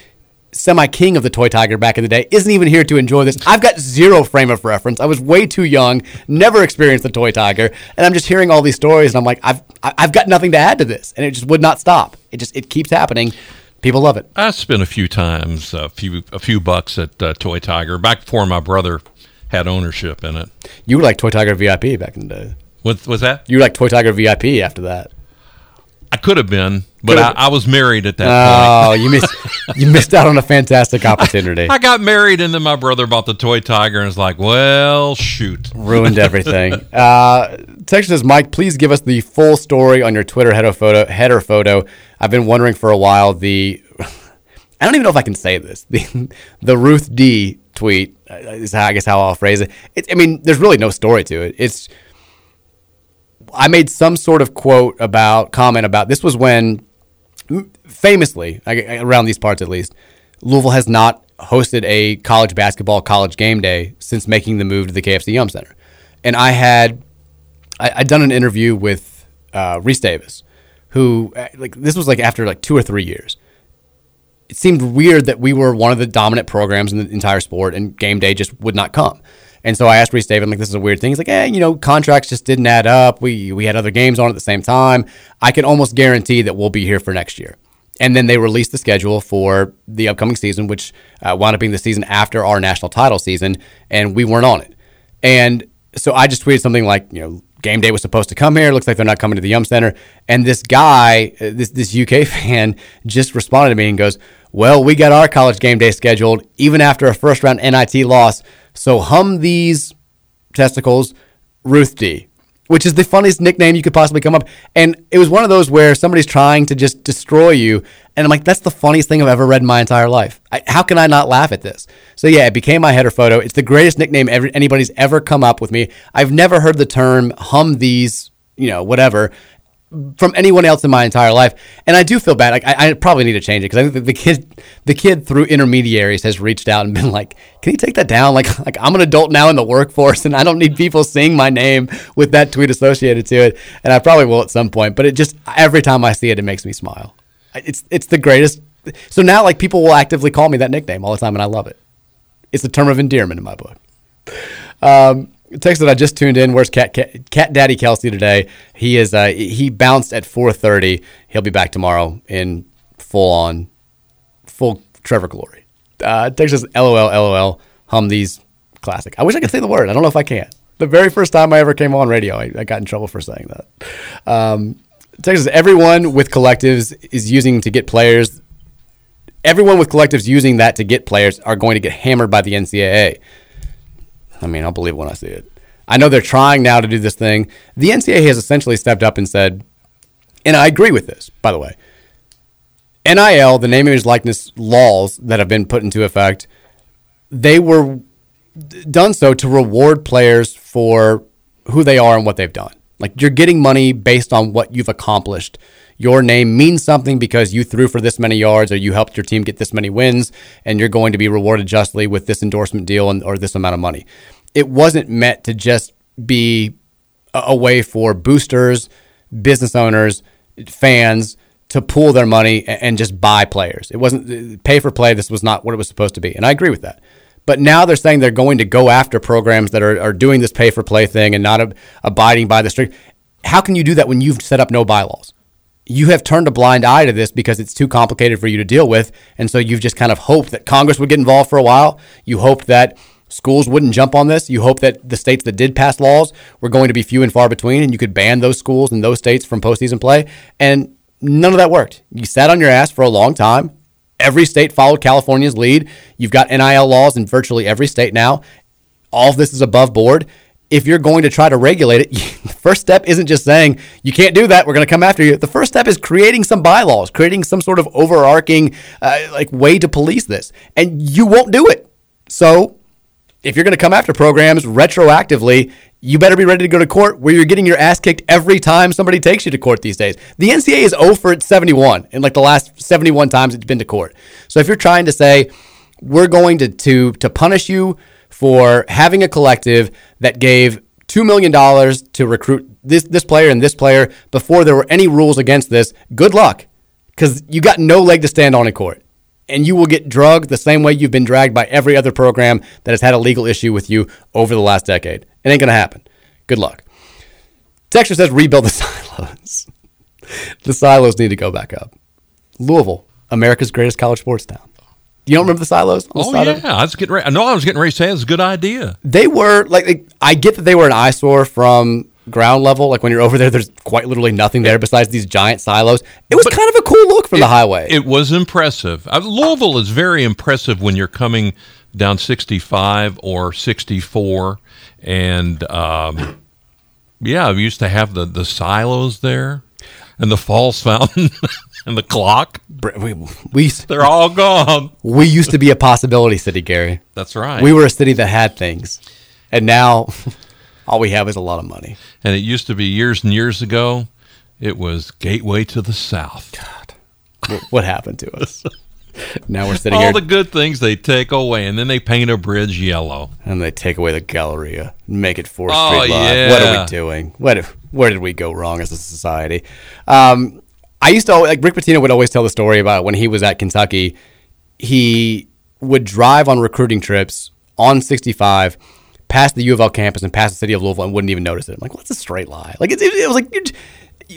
semi king of the toy tiger back in the day, isn't even here to enjoy this. I've got zero frame of reference. I was way too young, never experienced the toy tiger, and I'm just hearing all these stories, and I'm like, I've I've got nothing to add to this, and it just would not stop. It just it keeps happening. People love it. I spent a few times a few a few bucks at uh, Toy Tiger back before my brother had ownership in it. You were like toy tiger VIP back in the day. What was that? You were like toy tiger VIP after that. I could have been, but I, I was married at that Oh, you missed you missed out on a fantastic opportunity. point. I got married, and then my brother bought the toy tiger, and was like, "Well, shoot." Ruined everything. Uh, text says, Mike, please give us the full story on your Twitter header photo. Header photo. I've been wondering for a while. The I don't even know if I can say this. The the Ruth D tweet uh, is how I guess how I'll phrase it. it. I mean, there's really no story to it. It's I made some sort of quote about comment about this was when famously around these parts at least Louisville has not hosted a college basketball college game day since making the move to the KFC Yum Center, and I had I, I'd done an interview with uh, Rece Davis, who uh, like this was like after like two or three years. It seemed weird that we were one of the dominant programs in the entire sport, and game day just would not come. And so I asked Rece Davis, I'm like, this is a weird thing. He's like, hey, you know, contracts just didn't add up. We we had other games on at the same time. I can almost guarantee that we'll be here for next year. And then they released the schedule for the upcoming season, which uh, wound up being the season after our national title season, and we weren't on it. And so I just tweeted something like, you know, game day was supposed to come here. Looks like they're not coming to the Yum Center. And this guy, uh, this this UK fan, just responded to me and goes, "Well, we got our college game day scheduled even after a first round NIT loss. So hum these testicles, Ruth D." Which is the funniest nickname you could possibly come up. And it was one of those where somebody's trying to just destroy you. And I'm like, that's the funniest thing I've ever read in my entire life. I, how can I not laugh at this? So yeah, it became my header photo. It's the greatest nickname ever, anybody's ever come up with me. I've never heard the term hum these, you know, whatever from anyone else in my entire life. And I do feel bad. Like I, I probably need to change it because I think that the kid, the kid through intermediaries has reached out and been like, "Can you take that down?" Like, like I'm an adult now in the workforce, and I don't need people seeing my name with that tweet associated to it. And I probably will at some point. But it just every time I see it, it makes me smile. It's it's the greatest. So now, like people will actively call me that nickname all the time, and I love it. It's a term of endearment in my book. Um, text that I just tuned in. Where's Cat, Cat, Cat Daddy Kelsey today? He is. Uh, he bounced at 4:30. He'll be back tomorrow in full on, full Trevor glory. Uh, text us LOL LOL. Hum these classic. I wish I could say the word. I don't know if I can. The very first time I ever came on radio, I, I got in trouble for saying that. Um, text us everyone with collectives is using to get players. Everyone with collectives using that to get players are going to get hammered by the NCAA. I mean, I'll believe when I see it. I know they're trying now to do this thing. The NCAA has essentially stepped up and said, and I agree with this, by the way. NIL, the name, image, likeness laws that have been put into effect, they were done so to reward players for who they are and what they've done. Like you're getting money based on what you've accomplished. Your name means something because you threw for this many yards or you helped your team get this many wins, and you're going to be rewarded justly with this endorsement deal and, or this amount of money. It wasn't meant to just be a, a way for boosters, business owners, fans to pool their money and, just buy players. It wasn't uh, pay for play. This was not what it was supposed to be, and I agree with that. But now they're saying they're going to go after programs that are, are doing this pay for play thing and not ab- abiding by the strict. How can you do that when you've set up no bylaws? You have turned a blind eye to this because it's too complicated for you to deal with. And so you've just kind of hoped that Congress would get involved for a while. You hoped that schools wouldn't jump on this. You hope that the states that did pass laws were going to be few and far between and you could ban those schools and those states from postseason play. And none of that worked. You sat on your ass for a long time. Every state followed California's lead. You've got NIL laws in virtually every state now. All of this is above board if you're going to try to regulate it, the first step isn't just saying you can't do that. We're going to come after you. The first step is creating some bylaws, creating some sort of overarching uh, like way to police this, and you won't do it. So, if you're going to come after programs retroactively, you better be ready to go to court where you're getting your ass kicked every time somebody takes you to court these days. The NCAA is 0 for 71 in like the last 71 times it's been to court. So if you're trying to say we're going to to to punish you for having a collective that gave $2 million to recruit this, this player and this player before there were any rules against this. Good luck, because you got no leg to stand on in court. And you will get drugged the same way you've been dragged by every other program that has had a legal issue with you over the last decade. It ain't going to happen. Good luck. Texture says rebuild the silos. the silos need to go back up. Louisville, America's greatest college sports town. You don't remember the silos? On the Oh side yeah, I was getting ready. No, I was getting ready to say it's a good idea. they were like, like, I get that they were an eyesore from ground level. Like when you're over there, there's quite literally nothing there besides these giant silos. It was kind of a cool look from the highway. It was impressive. Uh, Louisville is very impressive when you're coming down 65 or 64, and um, yeah, we used to have the the silos there, and the falls fountain, and the clock. We, we They're all gone. we used to be a possibility city, Gary. That's right. We were a city that had things, and now all we have is a lot of money. and it used to be years and years ago. It was gateway to the south. What, what happened to us? now we're sitting here. All here the good things they take away, and then they paint a bridge yellow. and they take away the Galleria make it Fourth Oh, Street Live. What are we doing? What where did we go wrong as a society? Um, I used to always, like Rick Pitino would always tell the story about when he was at Kentucky. He would drive on recruiting trips on 65 past the U of L campus and past the city of Louisville and wouldn't even notice it. I'm like, well, that's a straight lie. Like it, it, it was like.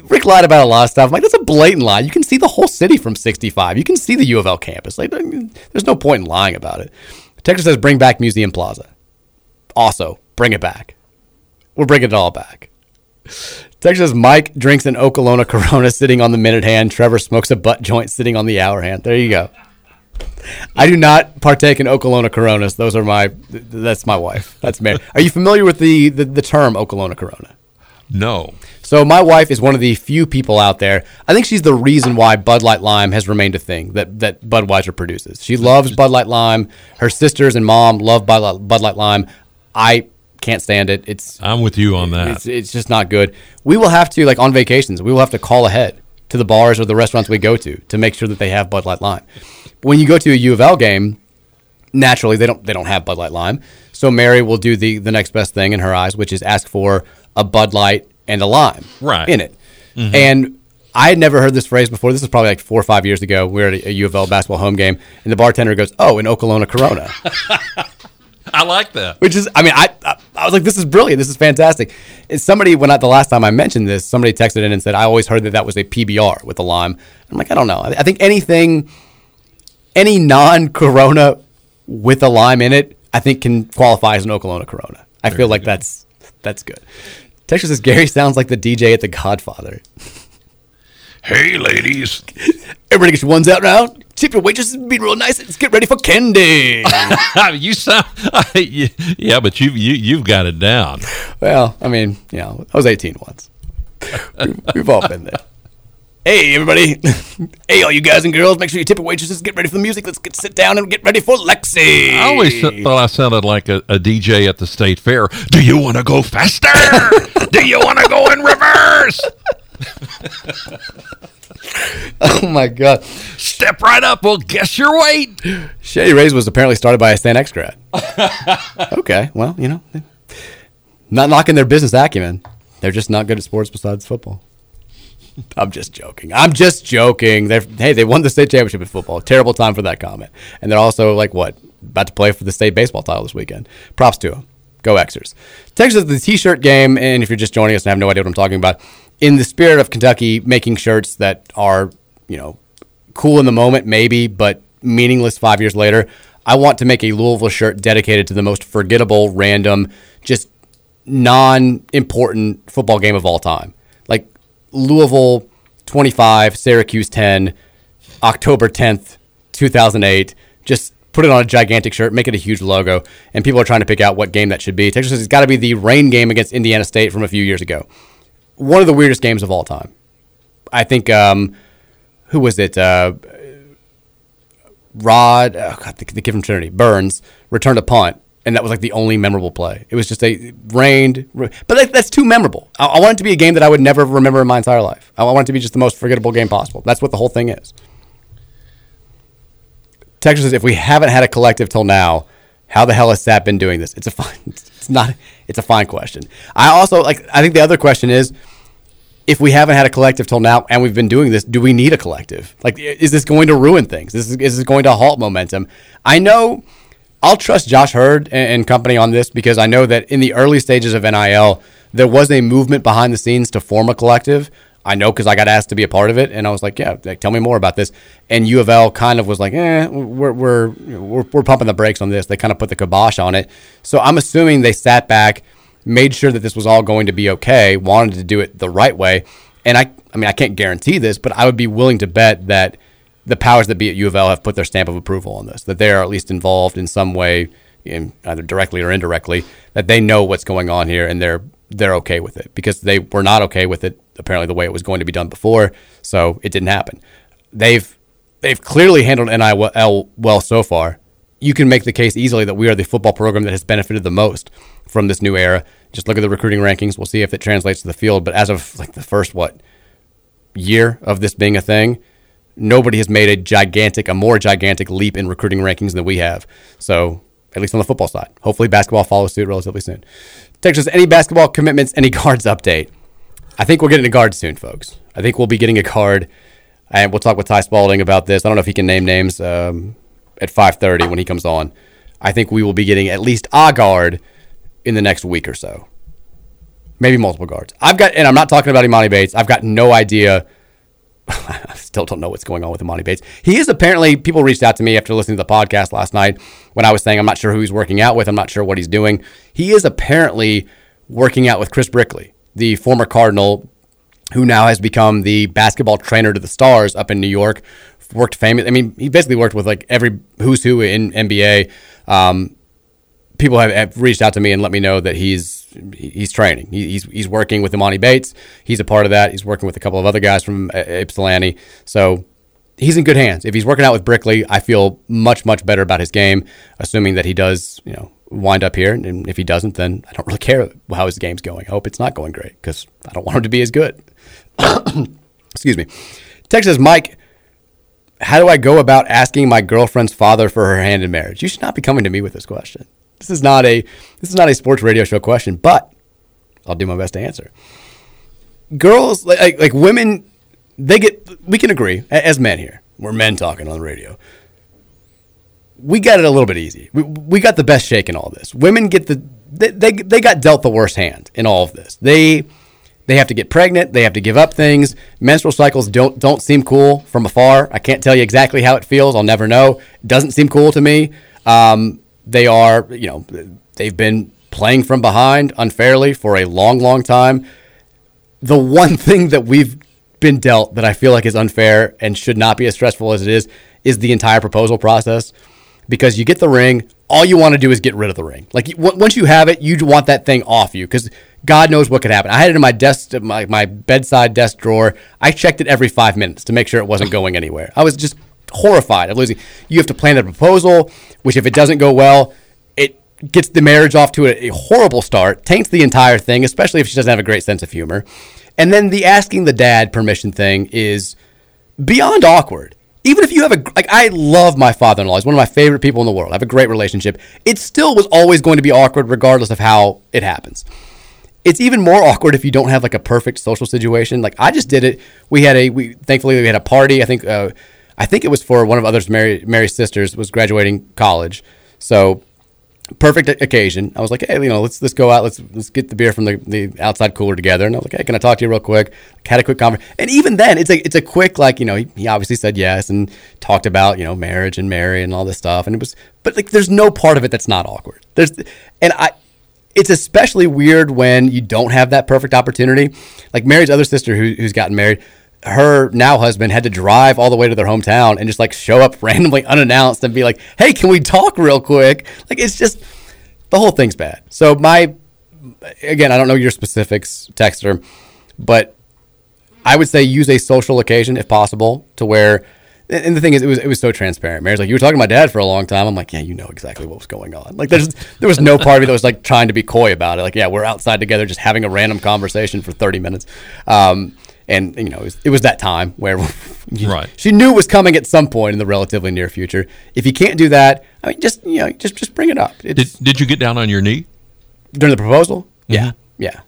Rick lied about a lot of stuff. I'm like, that's a blatant lie. You can see the whole city from 65. You can see the U of L campus. Like, I mean, there's no point in lying about it. Texas says bring back Museum Plaza. Also, bring it back. We're bringing it all back. Texas says Mike drinks an Okolona Corona sitting on the minute hand. Trevor smokes a butt joint sitting on the hour hand. There you go. I do not partake in Okolona Coronas. Those are my. That's my wife. That's Mary. Are you familiar with the the, the term Okolona Corona? No. So my wife is one of the few people out there. I think she's the reason why Bud Light Lime has remained a thing that that Budweiser produces. She loves Bud Light Lime. Her sisters and mom love Bud Light, Bud Light Lime. I can't stand it. It's I'm with you on that. it's it's just not good. We will have to like on vacations. We will have to call ahead to the bars or the restaurants we go to to make sure that they have Bud Light Lime. When you go to a U of L game, naturally they don't they don't have Bud Light Lime. So Mary will do the the next best thing in her eyes, which is ask for a Bud Light and a lime Right. in it. Mm-hmm. And I had never heard this phrase before. This is probably like four or five years ago. We were at a, a U of L basketball home game, and the bartender goes, "Oh, an Okolona Corona." I like that. which is I mean I, I I was like this is brilliant this is fantastic. And somebody when I, the last time I mentioned this somebody texted in and said I always heard that that was a PBR with the lime. I'm like I don't know I, think anything any non Corona with a lime in it I think can qualify as an Okolona Corona. I feel like that's that's good. Texas says Gary sounds like the DJ at The Godfather. Hey, ladies. Everybody get your ones out now. Tip your waitresses, be real nice. Let's get ready for candy. you sound. yeah, but you you you've got it down. Well, I mean, you know, I was 18 once. We- We've all been there. Hey, everybody. hey, all you guys and girls, make sure you tip your waitresses. Get ready for the music. Let's get sit down and get ready for Lexi. I always thought I sounded like a, a DJ at the state fair. Do you want to go faster? Do you want to go in reverse? oh, my God. Step right up. Well, guess your weight. Shady Rays was apparently started by a St. X grad. okay, well, you know, not knocking their business acumen. They're just not good at sports besides football. I'm just joking. I'm just joking. They're, hey, they won the state championship in football. Terrible time for that comment. And they're also like what about to play for the state baseball title this weekend. Props to them. Go Xers. Texas, the T-shirt game, and if you're just joining us and have no idea what I'm talking about, in the spirit of Kentucky making shirts that are, you know, cool in the moment, maybe, but meaningless five years later, I want to make a Louisville shirt dedicated to the most forgettable, random, just non important football game of all time. Like Louisville 25, Syracuse 10, October 10th, 2008. Just put it on a gigantic shirt, make it a huge logo, and people are trying to pick out what game that should be. Texas says it's got to be the rain game against Indiana State from a few years ago. One of the weirdest games of all time. I think, um, who was it? Uh, Rod, oh God, the, the kid from Trinity, Burns, returned a punt, and that was like the only memorable play. It was just a rained, but that, that's too memorable. I, I want it to be a game that I would never remember in my entire life. I want it to be just the most forgettable game possible. That's what the whole thing is. Texas says, if we haven't had a collective till now, how the hell has Sap been doing this? It's a fine, it's not, it's a fine question. I also like, I think the other question is, if we haven't had a collective till now and we've been doing this, do we need a collective? Like, is this going to ruin things? Is this, is this going to halt momentum? I know I'll trust Josh Heird and, and company on this because I know that in the early stages of NIL, there was a movement behind the scenes to form a collective. I know because I got asked to be a part of it, and I was like, "Yeah, like, tell me more about this." And U of L kind of was like, "Eh, we're we're we're, we're pumping the brakes on this." They kind of put the kibosh on it. So I'm assuming they sat back, made sure that this was all going to be okay, wanted to do it the right way. And I, I mean, I can't guarantee this, but I would be willing to bet that the powers that be at U of L have put their stamp of approval on this, that they are at least involved in some way, in either directly or indirectly, that they know what's going on here and they're they're okay with it because they were not okay with it apparently the way it was going to be done before, so it didn't happen. They've they've clearly handled NIL well so far. You can make the case easily that we are the football program that has benefited the most from this new era. Just look at the recruiting rankings. We'll see if it translates to the field. But as of like the first what year of this being a thing, nobody has made a gigantic, a more gigantic leap in recruiting rankings than we have. So at least on the football side. Hopefully basketball follows suit relatively soon. Texas, any basketball commitments, any guards update? I think we're getting a guard soon, folks. I think we'll be getting a guard, and we'll talk with Ty Spalding about this. I don't know if he can name names um, at 5:30 when he comes on. I think we will be getting at least a guard in the next week or so, maybe multiple guards. I've got, and I'm not talking about Emoni Bates. I've got no idea. I still don't know what's going on with Emoni Bates. He is apparently. People reached out to me after listening to the podcast last night when I was saying I'm not sure who he's working out with. I'm not sure what he's doing. He is apparently working out with Chris Brickley the former Cardinal, who now has become the basketball trainer to the Stars up in New York. Worked famous. I mean, he basically worked with like every who's who in NBA. Um, people have, have, reached out to me and let me know that he's he's training. He's he's working with Emoni Bates. He's a part of that. He's working with a couple of other guys from uh, Ypsilanti. So he's in good hands. If he's working out with Brickley, I feel much much better about his game. Assuming that he does, you know, wind up here. And if he doesn't, then I don't really care how his game's going. I hope it's not going great because I don't want him to be as good. Excuse me. Texas Mike, how do I go about asking my girlfriend's father for her hand in marriage? You should not be coming to me with this question. This is not a this is not a sports radio show question, but I'll do my best to answer. Girls like like, women, they get we can agree as men here. We're men talking on the radio we got it a little bit easy. We, we got the best shake in all this. Women get the they, they, they got dealt the worst hand in all of this. They they have to get pregnant. They have to give up things. Menstrual cycles don't don't seem cool from afar. I can't tell you exactly how it feels. I'll never know. It doesn't seem cool to me. Um, they are you know they've been playing from behind unfairly for a long long time. The one thing that we've been dealt that I feel like is unfair and should not be as stressful as it is is the entire proposal process because you get the ring. All you want to do is get rid of the ring. Like once you have it, you want that thing off you because God knows what could happen. I had it in my desk, my, my bedside desk drawer. I checked it every five minutes to make sure it wasn't going anywhere. I was just horrified of losing. You have to plan a proposal, which if it doesn't go well, it gets the marriage off to a, a horrible start, taints the entire thing, especially if she doesn't have a great sense of humor. And then the asking the dad permission thing is beyond awkward even if you have a like I love my father-in-law. He's one of my favorite people in the world. I have a great relationship. It still was always going to be awkward regardless of how it happens. It's even more awkward if you don't have like a perfect social situation. Like I just did it. We had a we thankfully we had a party. I think uh, I think it was for one of others Mary Mary's sisters was graduating college. So perfect occasion. I was like, hey, you know, let's let's go out. Let's let's get the beer from the, the outside cooler together. And I was like, hey, can I talk to you real quick? Had a quick conversation. And even then, it's a it's a quick like you know he, he obviously said yes and talked about you know marriage and Mary and all this stuff. And it was, but like there's no part of it that's not awkward. There's and I. It's especially weird when you don't have that perfect opportunity. Like Mary's other sister, who, who's gotten married, her now husband had to drive all the way to their hometown and just like show up randomly unannounced and be like, "Hey, can we talk real quick?" Like it's just the whole thing's bad. So my again, I don't know your specifics, Texter, but I would say use a social occasion if possible to where. And the thing is, it was it was so transparent. Mary's like, you were talking to my dad for a long time. I'm like, yeah, you know exactly what was going on. Like, there's there was no part of me that was like trying to be coy about it. Like, yeah, we're outside together, just having a random conversation for 30 minutes. Um, and you know, it was, it was that time where you- Right. she knew it was coming at some point in the relatively near future. If you can't do that, I mean, just you know, just just bring it up. It's, Did did you get down on your knee? during the proposal? Yeah, yeah.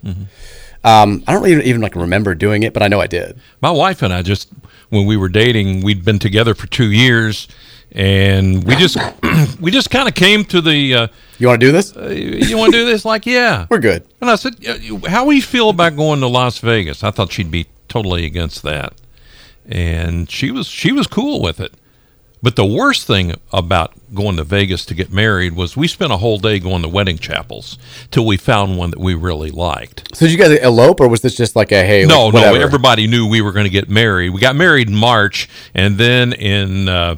Um, I don't even, even like remember doing it, but I know I did. My wife and I just when we were dating, we'd been together for two years, and we just we just kind of came to the. Uh, You want to do this? you want to do this? Like, yeah, We're good. And I said, "Uh, you- "How we feel about going to Las Vegas?" I thought she'd be totally against that, and she was she was cool with it. But the worst thing about going to Vegas to get married was we spent a whole day going to wedding chapels till we found one that we really liked. So did you guys elope, or was this just like a hey? No, like, no, everybody knew we were going to get married. We got married in March, and then in uh,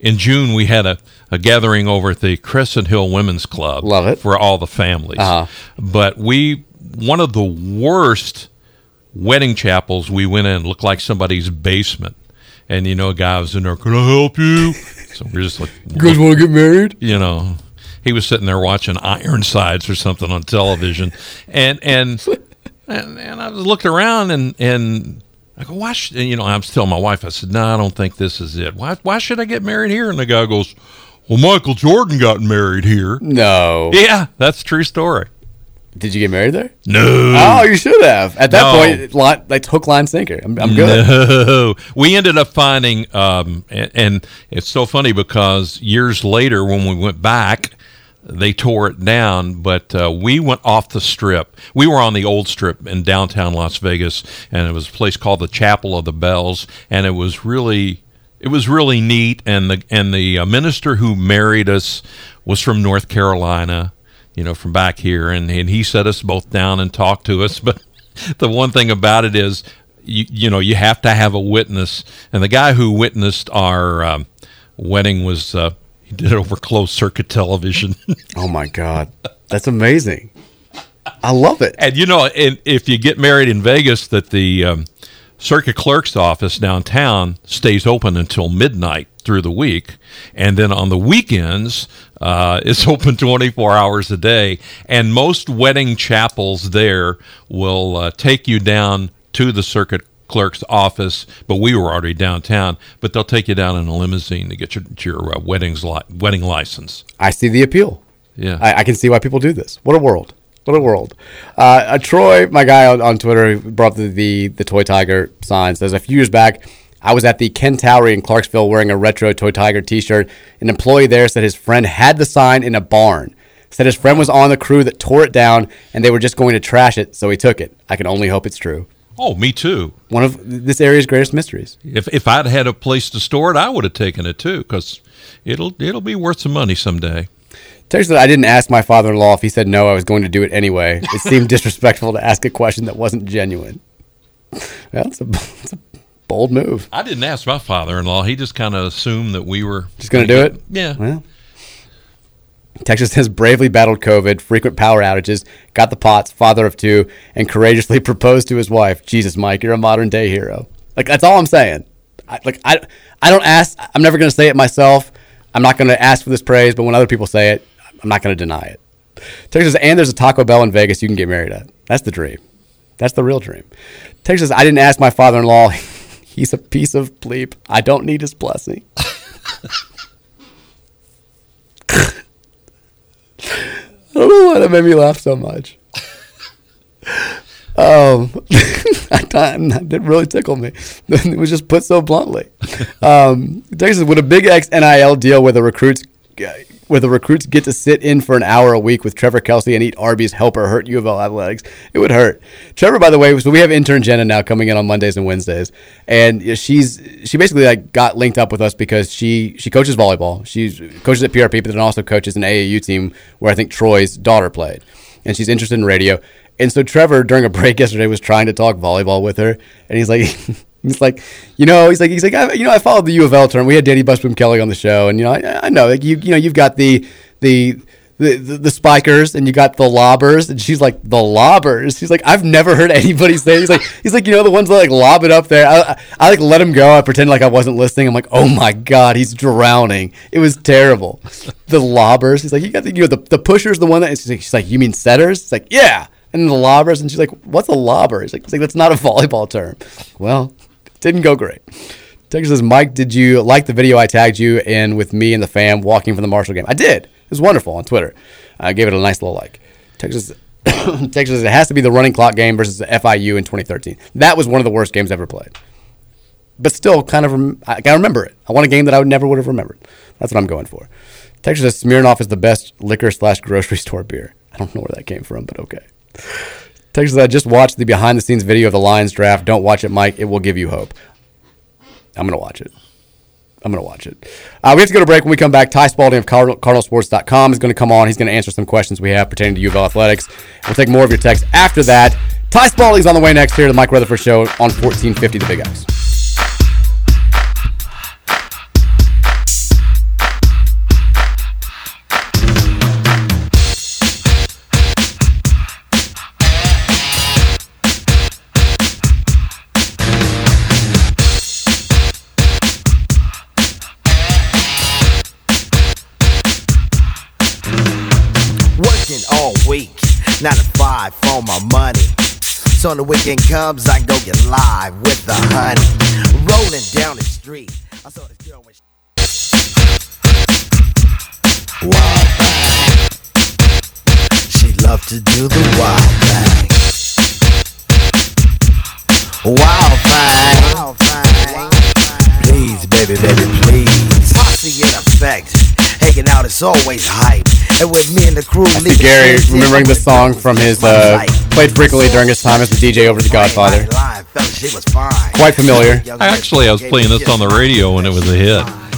in June we had a, a gathering over at the Crescent Hill Women's Club. Love it. for all the families. Uh-huh. But we one of the worst wedding chapels we went in looked like somebody's basement, and you know, a guy was in there. Can I help you? So we're just like, You guys want to get married? you know, he was sitting there watching Ironsides or something on television, and and and, and I was looking around and and I go, why? Should, you know, I was telling my wife, I said, no, I don't think this is it. Why? Why should I get married here? And the guy goes, well, Michael Jordan got married here. No. Yeah, that's a true story. Did you get married there? No. Oh, you should have. At that No. point, li- like hook, line, sinker. I'm, I'm good. No, we ended up finding, um, and, and it's so funny because years later, when we went back, they tore it down, but uh, we went off the strip. We were on the old strip in downtown Las Vegas, and it was a place called the Chapel of the Bells, and it was really. It was really neat, and the and the uh, minister who married us was from North Carolina, you know, from back here, and, and he set us both down and talked to us. But the one thing about it is, you you know, you have to have a witness, and the guy who witnessed our um, wedding was uh, he did it over closed circuit television, Oh my god, that's amazing. I love it. and you know, and if you get married in Vegas, that the um, circuit clerk's office downtown stays open until midnight through the week, and then on the weekends uh, it's open 24 hours a day. And most wedding chapels there will uh, take you down to the circuit clerk's office, but we were already downtown. But they'll take you down in a limousine to get your your uh, weddings li- wedding license. I see the appeal. Yeah. I, I can see why people do this. What a world. What a world. Uh, uh, Troy, my guy on, on Twitter, brought the, the the toy tiger sign says a few years back, I was at the Ken Towery in Clarksville wearing a retro toy tiger T-shirt. An employee there said his friend had the sign in a barn. Said his friend was on the crew that tore it down, and they were just going to trash it, so he took it. I can only hope it's true. Oh, me too. One of this area's greatest mysteries. If if I'd had a place to store it, I would have taken it too, because it'll it'll be worth some money someday. Terry said I didn't ask my father-in-law if he said no, I was going to do it anyway. It seemed disrespectful to ask a question that wasn't genuine. Well, it's a, it's a bold move. I didn't ask my father-in-law; he just kind of assumed that we were Just gonna do it? Yeah. Well, Texas has bravely battled COVID, frequent power outages, got the POTS, father of two, and courageously proposed to his wife. Jesus, Mike, you're a modern day hero. Like that's all I'm saying. I, like I, I don't ask. I'm never going to say it myself. I'm not going to ask for this praise, but when other people say it, I'm not going to deny it. Texas, and there's a Taco Bell in Vegas you can get married at. That's the dream. That's the real dream. Texas, I didn't ask my father-in-law. He's a piece of bleep. I don't need his blessing. I don't know why that made me laugh so much. Um, I, that really tickle me. It was just put so bluntly. Um, Texas, would a big X NIL deal with the recruits, where the recruits get to sit in for an hour a week with Trevor Kelsey and eat Arby's help or hurt U of L athletics. It would hurt. Trevor, by the way, so we have intern Jenna now coming in on Mondays and Wednesdays, and she's she basically like got linked up with us because she she coaches volleyball. She coaches at PRP, but then also coaches an AAU team where I think Troy's daughter played, and she's interested in radio. And so Trevor, during a break yesterday, was trying to talk volleyball with her, and he's like. He's like, you know, he's like, he's like, I, you know, I followed the U of L term. We had Dani Busboom Kelly on the show, and you know, I, I know, like you, you know, you've got the the the, the, spikers and you got the lobbers and she's like the lobbers? She's like i've never heard anybody say he's like he's like you know the ones that like lob it up there. I, I, I like let him go. I pretend like i wasn't listening. I'm like oh my god he's drowning. It was terrible. The lobbers? He's like you got the you know the, the pushers the one that she's like, she's like you mean setters? It's like yeah. And the lobbers and she's like what's a lobber? He's like, he's like that's not a volleyball term. Well didn't go great Texas says, Mike, did you like the video I tagged you in with me and the fam walking from the Marshall game? I did. It was wonderful on Twitter. I gave it a nice little like. Texas, Texas, it has to be the running clock game versus the FIU in 2013. That was one of the worst games ever played. But still, kind of, I can remember it. I want a game that I would never would have remembered. That's what I'm going for. Texas says Smirnoff is the best liquor slash grocery store beer. I don't know where that came from, but okay. Texas, I just watched the behind the scenes video of the Lions draft. Don't watch it, Mike. It will give you hope. I'm going to watch it. I'm going to watch it. Uh, we have to go to break. When we come back, Ty Spalding of Cardinal, CardinalSports.com is going to come on. He's going to answer some questions we have pertaining to U of athletics. We'll take more of your texts after that. Ty Spalding's on the way next here to the Mike Rutherford Show on 1450 The Big X. to for my money. So when the weekend comes, I go get live with the honey. Rolling down the street, I saw this girl when she Wild. She loved to do the wild thing. Wild thing. Wild thing. Please, baby, baby, please. Posse in effect. Hanging out is always hype. And with me and the crew, I see Gary remembering the song from his, uh, played frequently during his time as the DJ over The Godfather. Quite familiar. I actually I was playing this on the radio when it was a hit.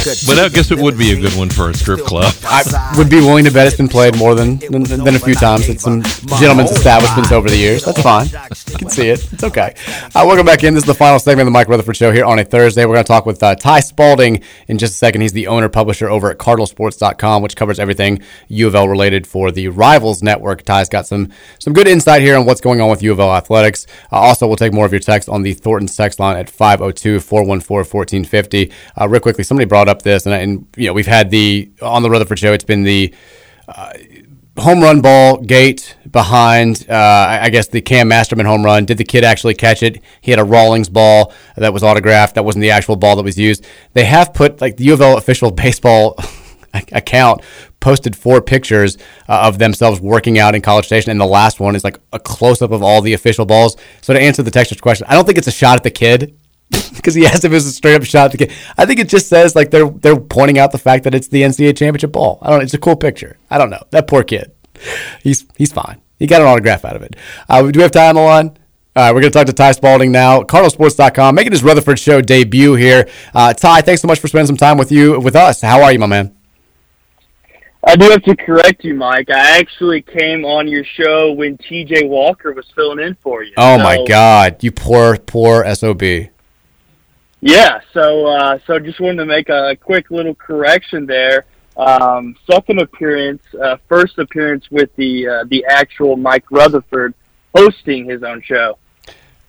But I guess it would be a good one for a strip club. I would be willing to bet it's been played more than than, than a few times at some gentlemen's establishments over the years. That's fine. You can see it. It's okay. Uh, welcome back in. This is the final segment of the Mike Rutherford Show here on a Thursday. We're going to talk with uh, Ty Spalding in just a second. He's the owner publisher over at CardinalSports.com, which covers everything U of L related for the Rivals Network. Ty's got some some good insight here on what's going on with U of L athletics. Uh, also, we'll take more of your text on the Thornton text line at 502-414-1450. Uh, real quickly, somebody brought up this, and, and you know we've had the on the Rutherford Show. It's been the uh, home run ball gate behind, uh, I guess the Cam Masterman home run. Did the kid actually catch it? He had a Rawlings ball that was autographed. That wasn't the actual ball that was used. They have put like the U of L official baseball account posted four pictures uh, of themselves working out in College Station, and the last one is like a close up of all the official balls. So to answer the texter's question, I don't think it's a shot at the kid because he asked if it was a straight up shot at the kid. I think it just says like they're they're pointing out the fact that it's the NCAA championship ball. I don't. know. It's a cool picture. I don't know that poor kid. He's he's fine. He got an autograph out of it. Uh, do we have time on the line? All right, we're going to talk to Ty Spalding now, CardinalSports.com, making his Rutherford Show debut here. Uh, Ty, thanks so much for spending some time with you with us. How are you, my man? I do have to correct you, Mike. I actually came on your show when TJ Walker was filling in for you. Oh So, my God, you poor poor sob. Yeah, so uh, so just wanted to make a quick little correction there. Um, second appearance, uh, first appearance with the uh, the actual Mike Rutherford hosting his own show.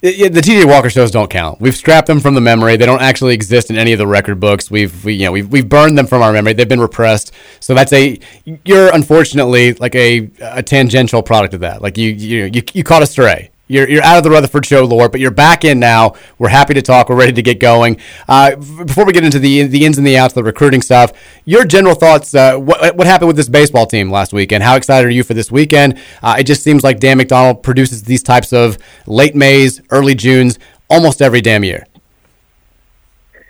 The TJ Walker shows don't count. We've scrapped them from the memory. They don't actually exist in any of the record books. We've we, you know we've we've burned them from our memory. They've been repressed. So that's a you're unfortunately like a a tangential product of that. Like you you you, you caught a stray. You're, you're out of the Rutherford Show lore, but you're back in now. We're happy to talk. We're ready to get going. Uh, before we get into the the ins and the outs, the recruiting stuff, your general thoughts. Uh, what, what happened with this baseball team last weekend? How excited are you for this weekend? Uh, it just seems like Dan McDonnell produces these types of late Mays, early Junes almost every damn year.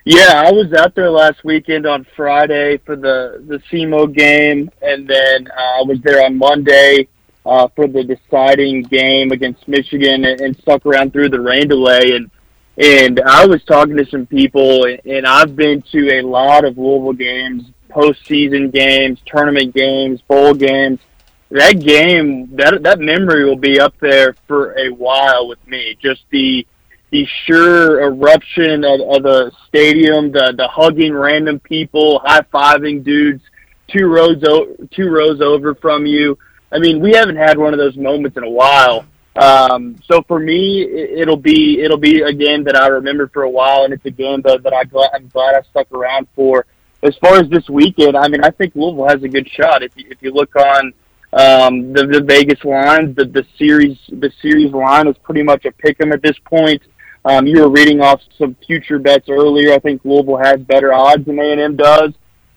Yeah, I was out there last weekend on Friday for the the SEMO game, and then uh, I was there on Monday uh, for the deciding game against Michigan, and, and stuck around through the rain delay. And and I was talking to some people, and I've been to a lot of Louisville games, postseason games, tournament games, bowl games. That game, that that memory will be up there for a while with me. Just the the sure eruption of, of the stadium, the the hugging random people, high fiving dudes two rows o- two rows over from you. I mean, we haven't had one of those moments in a while. Um, so for me, it, it'll be it'll be a game that I remember for a while, and it's a game that, that I glad, I'm glad I stuck around for. As far as this weekend, I mean, I think Louisville has a good shot. If you, if you look on um, the, the Vegas lines, the the series the series line is pretty much a pick 'em at this point. Um, you were reading off some future bets earlier. I think Louisville has better odds than A and M does.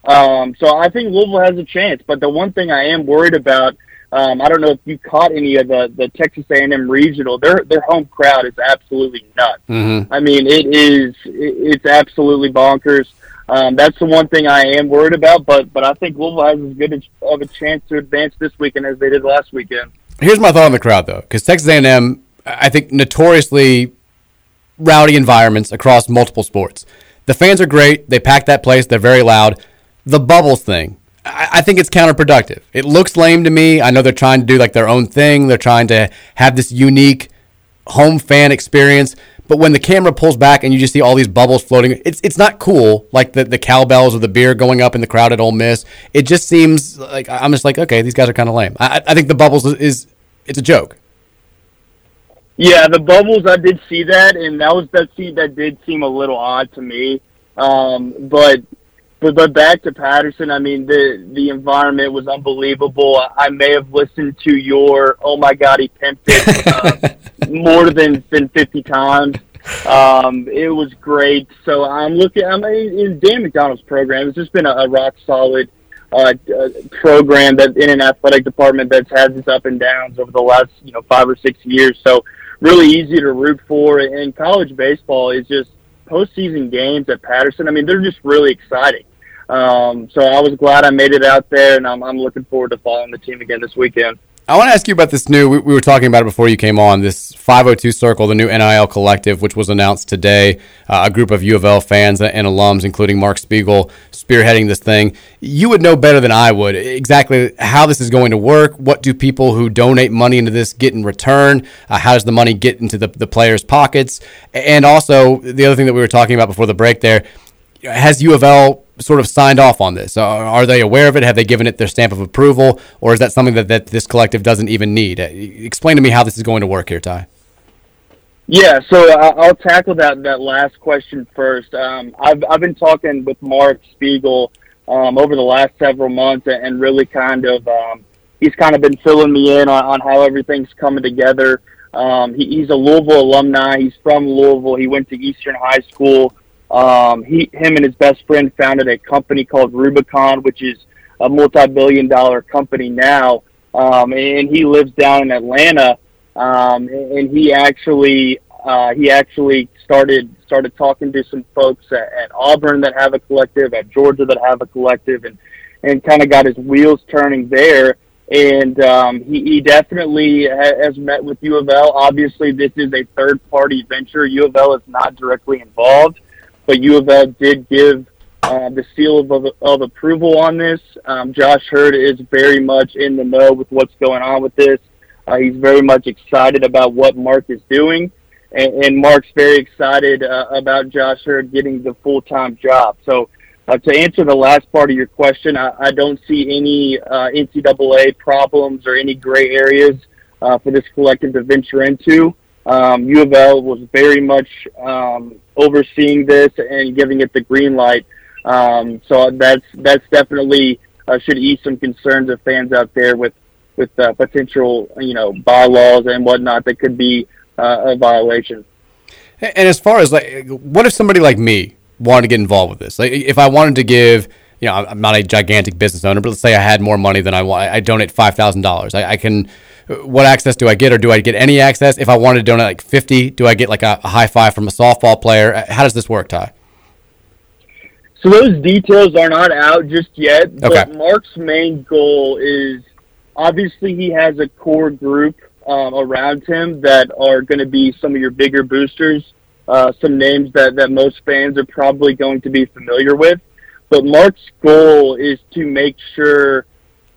Um, so I think Louisville has a chance. But the one thing I am worried about, um, I don't know if you caught any of the the Texas A and M regional. Their their home crowd is absolutely nuts. Mm-hmm. I mean, it is it, it's absolutely bonkers. Um, that's the one thing I am worried about. But but I think Louisville has as good of a chance to advance this weekend as they did last weekend. Here's my thought on the crowd, though, because Texas A&M, I think, notoriously rowdy environments across multiple sports. The fans are great. They pack that place. They're very loud. The bubbles thing, I, think it's counterproductive. It looks lame to me. I know they're trying to do like their own thing. They're trying to have this unique home fan experience. But when the camera pulls back and you just see all these bubbles floating, it's it's not cool. Like the the cowbells or the beer going up in the crowd at Ole Miss. It just seems like I'm just like okay, these guys are kind of lame. I, I think the bubbles is, is it's a joke. Yeah, the bubbles. I did see that, and that was that. See, that did seem a little odd to me. Um, but but but back to Patterson. I mean, the the environment was unbelievable. I may have listened to your "Oh my God, he pimped it" uh, more than than fifty times. Um, it was great. So I'm looking. I'm in Dan McDonnell's program. It's just been a, a rock solid uh, uh, program that in an athletic department that's had its up and downs over the last you know five or six years. So really easy to root for. And college baseball is just postseason games at Patterson. I mean, they're just really exciting. Um, so I was glad I made it out there, and I'm, I'm looking forward to following the team again this weekend. I want to ask you about this new. We, we, were talking about it before you came on. This 502 Circle, the new NIL collective, which was announced today. Uh, a group of U of L fans and alums, including Marc Spiegel, spearheading this thing. You would know better than I would exactly how this is going to work. What do people who donate money into this get in return? Uh, how does the money get into the, the players' pockets? And also, the other thing that we were talking about before the break there has U of L sort of signed off on this? Are they aware of it? Have they given it their stamp of approval, or is that something that, that this collective doesn't even need? Uh, explain to me how this is going to work here, Ty. Yeah, so I'll tackle that that last question first. Um, I've I've been talking with Marc Spiegel um, over the last several months, and really kind of um, he's kind of been filling me in on, on how everything's coming together. Um, he, he's a Louisville alumni. He's from Louisville. He went to Eastern High School. Um, he, him and his best friend founded a company called Rubicon, which is a multi-billion dollar company now. Um, and he lives down in Atlanta. Um, and he actually, uh, he actually started, started talking to some folks at, at Auburn that have a collective, at Georgia that have a collective, and, and kind of got his wheels turning there. And um, he, he definitely ha- has met with U of L. Obviously, this is a third party venture. U of L is not directly involved but U of L did give uh, the seal of, of approval on this. Um, Josh Heird is very much in the know with what's going on with this. Uh, he's very much excited about what Mark is doing, and, and Mark's very excited uh, about Josh Heird getting the full time job. So, uh, to answer the last part of your question, I, I don't see any uh, NCAA problems or any gray areas uh, for this collective to venture into. Um, U of L was very much um, overseeing this and giving it the green light. Um, so that's that's definitely uh, should ease some concerns of fans out there with with uh, potential you know bylaws and whatnot that could be uh, a violation. And as far as like, what if somebody like me wanted to get involved with this? Like, if I wanted to give, you know, I'm not a gigantic business owner, but let's say I had more money than I want, I donate five thousand dollars. I can what access do I get, or do I get any access? If I wanted to donate like fifty, do I get like a, a high five from a softball player? How does this work, Ty? So those details are not out just yet, but Okay. Mark's main goal is obviously he has a core group um, around him that are going to be some of your bigger boosters, uh, some names that, that most fans are probably going to be familiar with. But Mark's goal is to make sure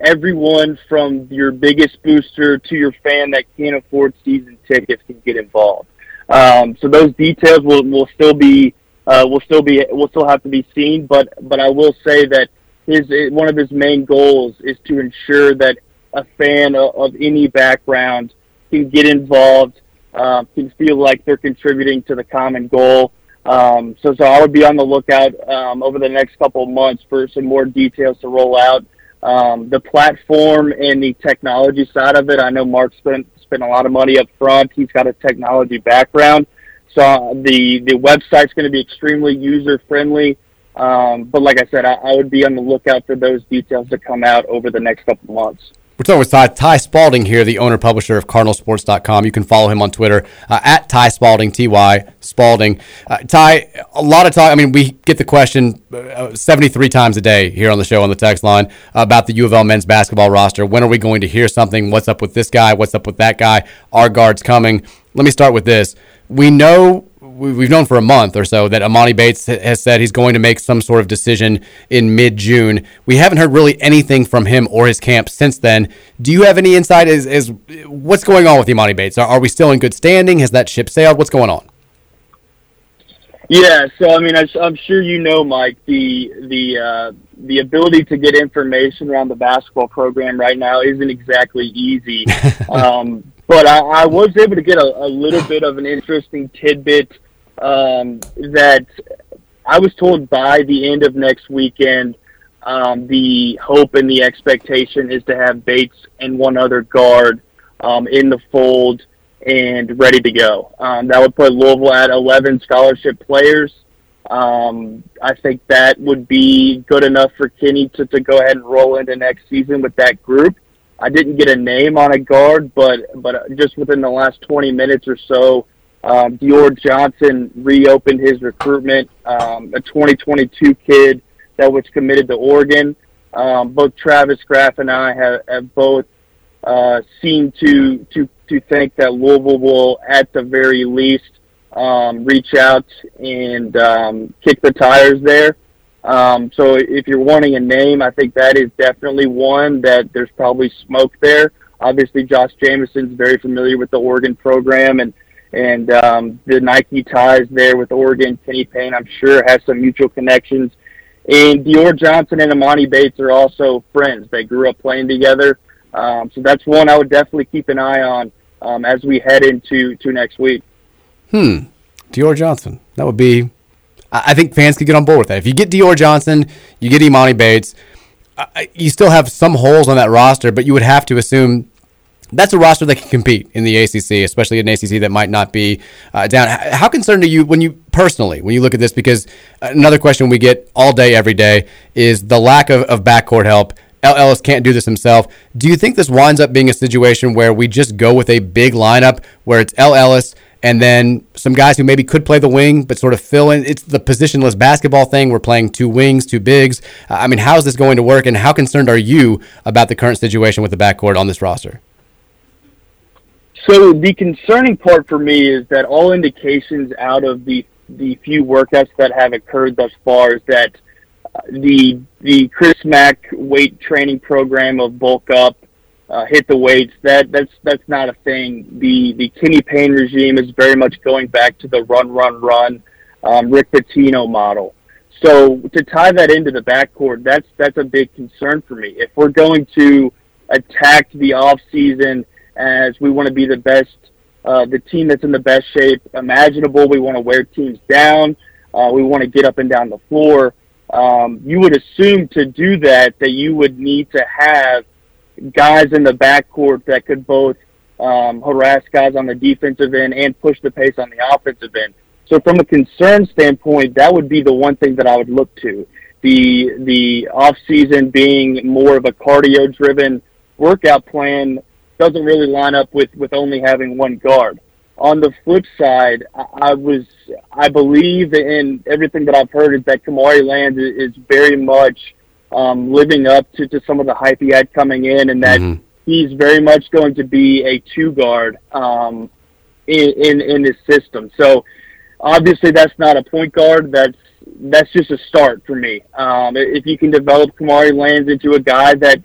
everyone from your biggest booster to your fan that can't afford season tickets can get involved. Um, so those details will, will still be uh, will still be will still have to be seen. But but I will say that his one of his main goals is to ensure that a fan of, of any background can get involved, uh, can feel like they're contributing to the common goal. Um, so so I would be on the lookout um, over the next couple of months for some more details to roll out. Um, the platform and the technology side of it, I know Mark spent spent a lot of money up front. He's got a technology background. So uh, the the website's going to be extremely user friendly. Um, but like I said, I, I would be on the lookout for those details to come out over the next couple of months. We're talking with Ty, Ty Spalding here, the owner publisher of CardinalSports.com. You can follow him on Twitter uh, at Ty Spalding, T Y Spalding. Uh, Ty, a lot of talk. I mean, we get the question uh, 73 times a day here on the show on the text line about the U of L men's basketball roster. When are we going to hear something? What's up with this guy? What's up with that guy? Our guard's coming. Let me start with this. We know we've known for a month or so that Emoni Bates has said he's going to make some sort of decision in mid June. We haven't heard really anything from him or his camp since then. Do you have any insight as, as what's going on with Emoni Bates? Are, are we still in good standing? Has that ship sailed? What's going on? Yeah, so I mean, I, I'm sure you know, Mike, the the uh, the ability to get information around the basketball program right now isn't exactly easy. um, but I, I was able to get a, a little bit of an interesting tidbit um, that I was told by the end of next weekend. Um, the hope and the expectation is to have Bates and one other guard um, in the fold and ready to go. Um, that would put Louisville at 11 scholarship players. Um, I think that would be good enough for Kenny to, to go ahead and roll into next season with that group. I didn't get a name on a guard, but but just within the last 20 minutes or so, um, Dior Johnson reopened his recruitment. Um, a 2022 kid that was committed to Oregon. Um, both Travis Graff and I have, have both uh, seem to to to think that Louisville will, at the very least, um, reach out and um, kick the tires there. Um, so if you're wanting a name, I think that is definitely one that there's probably smoke there. Obviously, Josh Jameson's very familiar with the Oregon program and and um, the Nike ties there with Oregon. Kenny Payne, I'm sure, has some mutual connections. And Dior Johnson and Emoni Bates are also friends. They grew up playing together. Um, so that's one I would definitely keep an eye on um, as we head into to next week. Hmm. Dior Johnson. That would be. I think fans could get on board with that. If you get Dior Johnson, you get Emoni Bates. You still have some holes on that roster, but you would have to assume that's a roster that can compete in the ACC, especially an ACC that might not be uh, down. How concerned are you when you personally when you look at this? Because another question we get all day, every day, is the lack of, of backcourt help. El Ellis can't do this himself. Do you think this winds up being a situation where we just go with a big lineup where it's El Ellis and then some guys who maybe could play the wing but sort of fill in? It's the positionless basketball thing. We're playing two wings, two bigs. I mean, how is this going to work? And how concerned are you about the current situation with the backcourt on this roster? So the concerning part for me is that all indications out of the the few workouts that have occurred thus far is that uh, the the Chris Mack weight training program of bulk up, uh, hit the weights. That that's that's not a thing. The the Kenny Payne regime is very much going back to the run run run, um, Rick Pitino model. So to tie that into the backcourt, that's that's a big concern for me. If we're going to attack the off season as we want to be the best, uh, the team that's in the best shape imaginable. We want to wear teams down. Uh, we want to get up and down the floor. Um, you would assume to do that that you would need to have guys in the backcourt that could both um, harass guys on the defensive end and push the pace on the offensive end. So from a concern standpoint, that would be the one thing that I would look to. The the off season being more of a cardio driven workout plan doesn't really line up with, with only having one guard. on the flip side, I, was I believe in everything that I've heard is that Kamari Lands is, very much um, living up to, to some of the hype he had coming in, and that Mhm. he's very much going to be a two guard um, in, in in his system. So obviously that's not a point guard. That's that's just a start for me. Um, if you can develop Kamari Lands into a guy that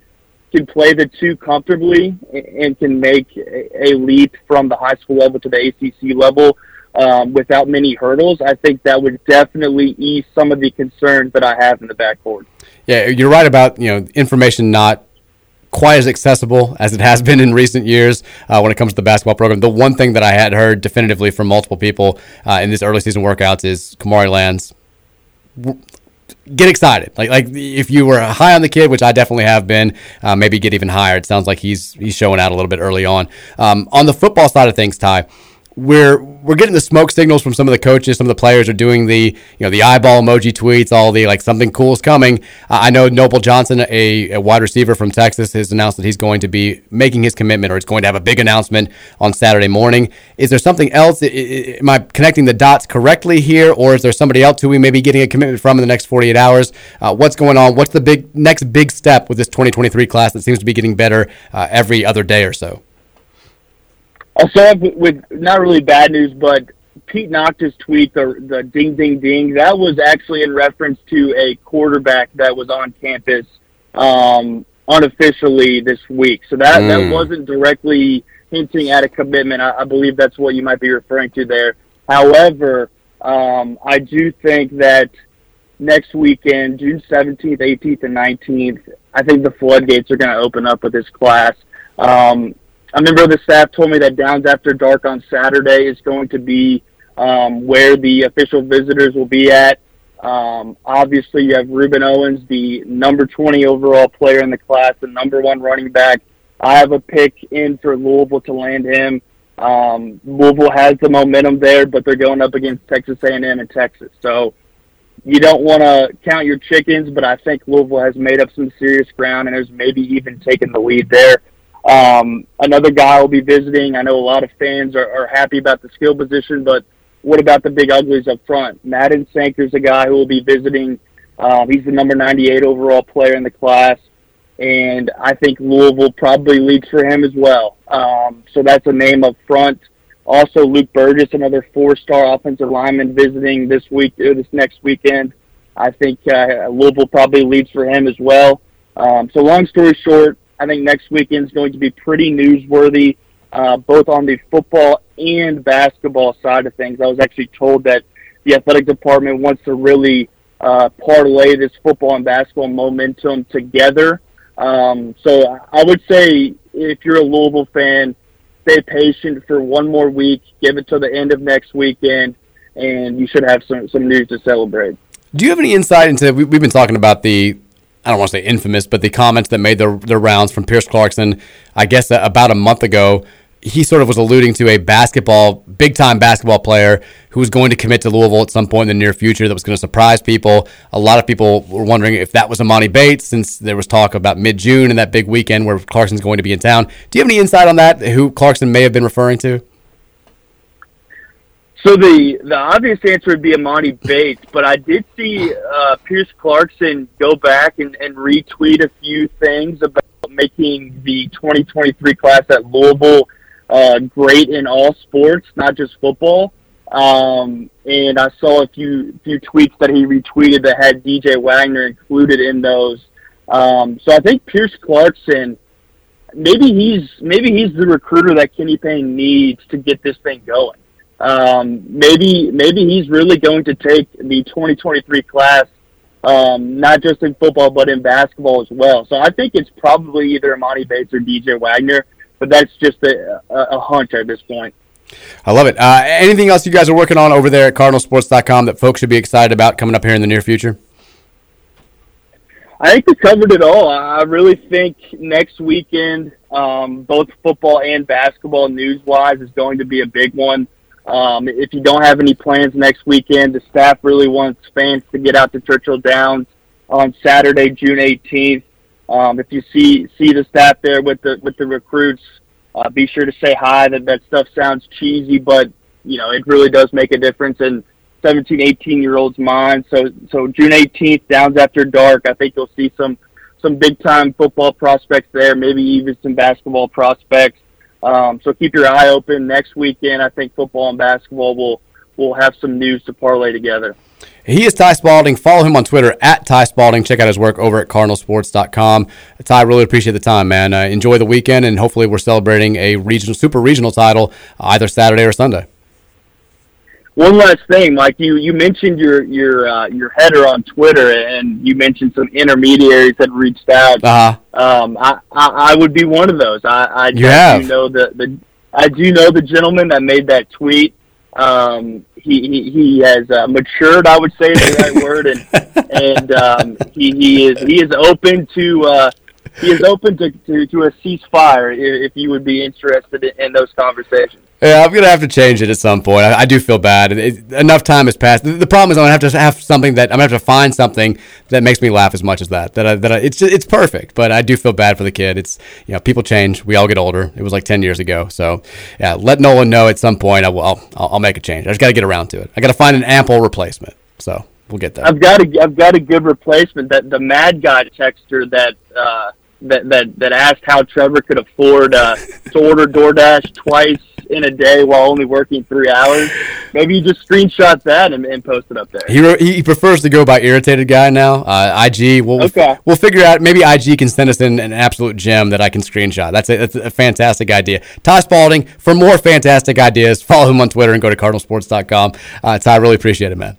can play the two comfortably and can make a leap from the high school level to the ACC level um, without many hurdles, I think that would definitely ease some of the concerns that I have in the backcourt. Yeah, you're right about you know information not quite as accessible as it has been in recent years uh, when it comes to the basketball program. The one thing that I had heard definitively from multiple people uh, in these early season workouts is Kamari Lands. Get excited, like like if you were high on the kid, which I definitely have been, uh, maybe get even higher. It sounds like he's he's showing out a little bit early on. Um, on the football side of things, Ty, we're we're getting the smoke signals from some of the coaches. Some of the players are doing the you know the eyeball emoji tweets, all the like something cool is coming. Uh, I know Noble Johnson, a, a wide receiver from Texas, has announced that he's going to be making his commitment, or it's going to have a big announcement on Saturday morning. Is there something else? Am I connecting the dots correctly here, or is there somebody else who we may be getting a commitment from in the next 48 hours? Uh, what's going on? What's the big next big step with this 2023 class that seems to be getting better uh, every other day or so? I'll start with, with not really bad news, but Pete Nochta's tweet, the the ding ding ding, that was actually in reference to a quarterback that was on campus um, unofficially this week. So that Mm. that wasn't directly hinting at a commitment. I, I believe that's what you might be referring to there. However, um, I do think that next weekend, June 17th, 18th, and 19th, I think the floodgates are going to open up with this class. Um, I remember the staff told me that Downs After Dark on Saturday is going to be um, where the official visitors will be at. Um, obviously, you have Ruben Owens, the number 20 overall player in the class, the number one running back. I have a pick in for Louisville to land him. Um, Louisville has the momentum there, but they're going up against Texas A&M and Texas. So you don't want to count your chickens, but I think Louisville has made up some serious ground and has maybe even taken the lead there. Um, another guy will be visiting. I know a lot of fans are, are happy about the skill position, but what about the big uglies up front? Madden Sanker's a guy who will be visiting. Um, he's the number 98 overall player in the class, and I think Louisville probably leads for him as well. Um, so that's a name up front. Also, Luke Burgess, another four-star offensive lineman, visiting this week or this next weekend. I think uh, Louisville probably leads for him as well. Um, so, long story short, I think next weekend is going to be pretty newsworthy, uh, both on the football and basketball side of things. I was actually told that the athletic department wants to really uh, parlay this football and basketball momentum together. Um, so I would say if you're a Louisville fan, stay patient for one more week, give it till the end of next weekend, and you should have some, some news to celebrate. Do you have any insight into? We've been talking about the, I don't want to say infamous, but the comments that made their their rounds from Pierce Clarkson. I guess uh, about a month ago, he sort of was alluding to a basketball, big time basketball player who was going to commit to Louisville at some point in the near future. That was going to surprise people. A lot of people were wondering if that was Emoni Bates, since there was talk about mid June and that big weekend where Clarkson's going to be in town. Do you have any insight on that? Who Clarkson may have been referring to? So the the obvious answer would be Emoni Bates, but I did see uh, Pierce Clarkson go back and, and retweet a few things about making the 2023 class at Louisville uh, great in all sports, not just football. Um, and I saw a few few tweets that he retweeted that had DJ Wagner included in those. Um, so I think Pierce Clarkson, maybe he's maybe he's the recruiter that Kenny Payne needs to get this thing going um, maybe maybe he's really going to take the 2023 class, um, not just in football but in basketball as well. So I think it's probably either Emoni Bates or DJ Wagner, but that's just a, a, a hunch at this point. I love it. Uh, anything else you guys are working on over there at cardinalsports.com that folks should be excited about coming up here in the near future? I think we covered it all. I really think next weekend, um, both football and basketball news wise, is going to be a big one. Um, if you don't have any plans next weekend, the staff really wants fans to get out to Churchill Downs on Saturday, June 18th. Um, if you see see the staff there with the with the recruits, uh, be sure to say hi. That that stuff sounds cheesy, but you know it really does make a difference in 17, 18 year olds' minds. So so June 18th, Downs After Dark. I think you'll see some some big time football prospects there. Maybe even some basketball prospects. Um, so keep your eye open. Next weekend, I think football and basketball will will have some news to parlay together. He is Ty Spalding. Follow him on Twitter at Ty Spalding. Check out his work over at cardinalsports.com. Ty, really appreciate the time, man. Uh, enjoy the weekend, and hopefully we're celebrating a regional, super regional title either Saturday or Sunday. One last thing, Mike. You you mentioned your your uh, your header on Twitter, and you mentioned some intermediaries that reached out. Uh-huh. Um, I, I I would be one of those. I I do know the the I do know the gentleman that made that tweet. Um, he he, he has uh, matured, I would say is the right word, and and um, he he is he is open to. Uh, he is open to, to, to a ceasefire if, if you would be interested in, in those conversations. Yeah, I'm gonna have to change it at some point. I, I do feel bad. It, enough time has passed. The, the problem is I'm gonna have to have something that I'm gonna have to find something that makes me laugh as much as that. That I, that I, it's it's perfect, but I do feel bad for the kid. It's you know people change. We all get older. It was like ten years ago. So yeah, let Nolan know at some point. I will. I'll, I'll, make a change. I just got to get around to it. I got to find an ample replacement. So we'll get there. I've got a I've got a good replacement. That the Mad Guy texter that uh, that that that asked how Trevor could afford uh, to order DoorDash twice in a day while only working three hours. Maybe you just screenshot that and, and post it up there. He, wrote- he prefers to go by irritated guy now. Uh, IG, we'll Okay. we'll figure out. Maybe IG can send us in an absolute gem that I can screenshot. That's a, that's a fantastic idea. Ty Spalding for more fantastic ideas. Follow him on Twitter and go to cardinalsports.com. Uh, Ty, really appreciate it, man.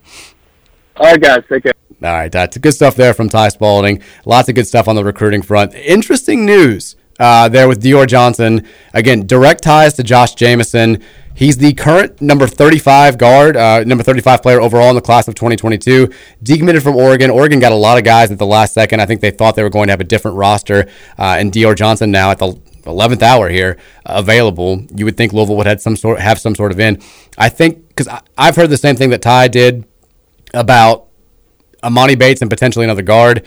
All right, guys, take care. All right, that's good stuff there from Ty Spalding. Lots of good stuff on the recruiting front. Interesting news uh, there with Dior Johnson. Again, direct ties to Josh Jamieson. He's the current number 35 guard, uh, number 35 player overall in the class of 2022. Decommitted from Oregon. Oregon got a lot of guys at the last second. I think they thought they were going to have a different roster. Uh, and Dior Johnson now at the 11th hour here available. You would think Louisville would have some sort have some sort of in. I think because I've heard the same thing that Ty did about Emoni Bates and potentially another guard.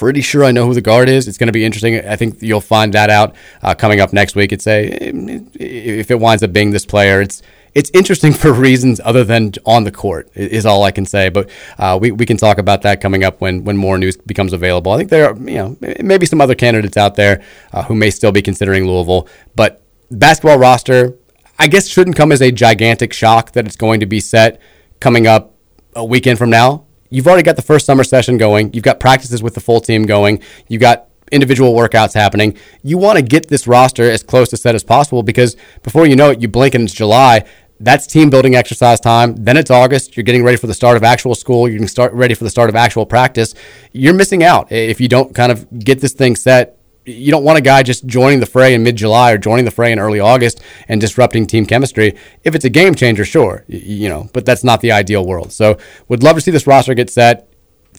Pretty sure I know who the guard is. It's going to be interesting. I think you'll find that out uh, coming up next week. It's a if it winds up being this player, it's it's interesting for reasons other than on the court is all I can say. But uh, we, we can talk about that coming up when when more news becomes available. I think there are you know maybe some other candidates out there uh, who may still be considering Louisville, but basketball roster I guess shouldn't come as a gigantic shock that it's going to be set coming up a weekend from now. You've already got the first summer session going. You've got practices with the full team going. You've got individual workouts happening. You want to get this roster as close to set as possible because before you know it, you blink and it's July. That's team building exercise time. Then it's August. You're getting ready for the start of actual school. You're getting start ready for the start of actual practice. You're missing out if you don't kind of get this thing set you don't want a guy just joining the fray in mid July or joining the fray in early August and disrupting team chemistry. If it's a game changer, sure, you know, but that's not the ideal world. So, would love to see this roster get set.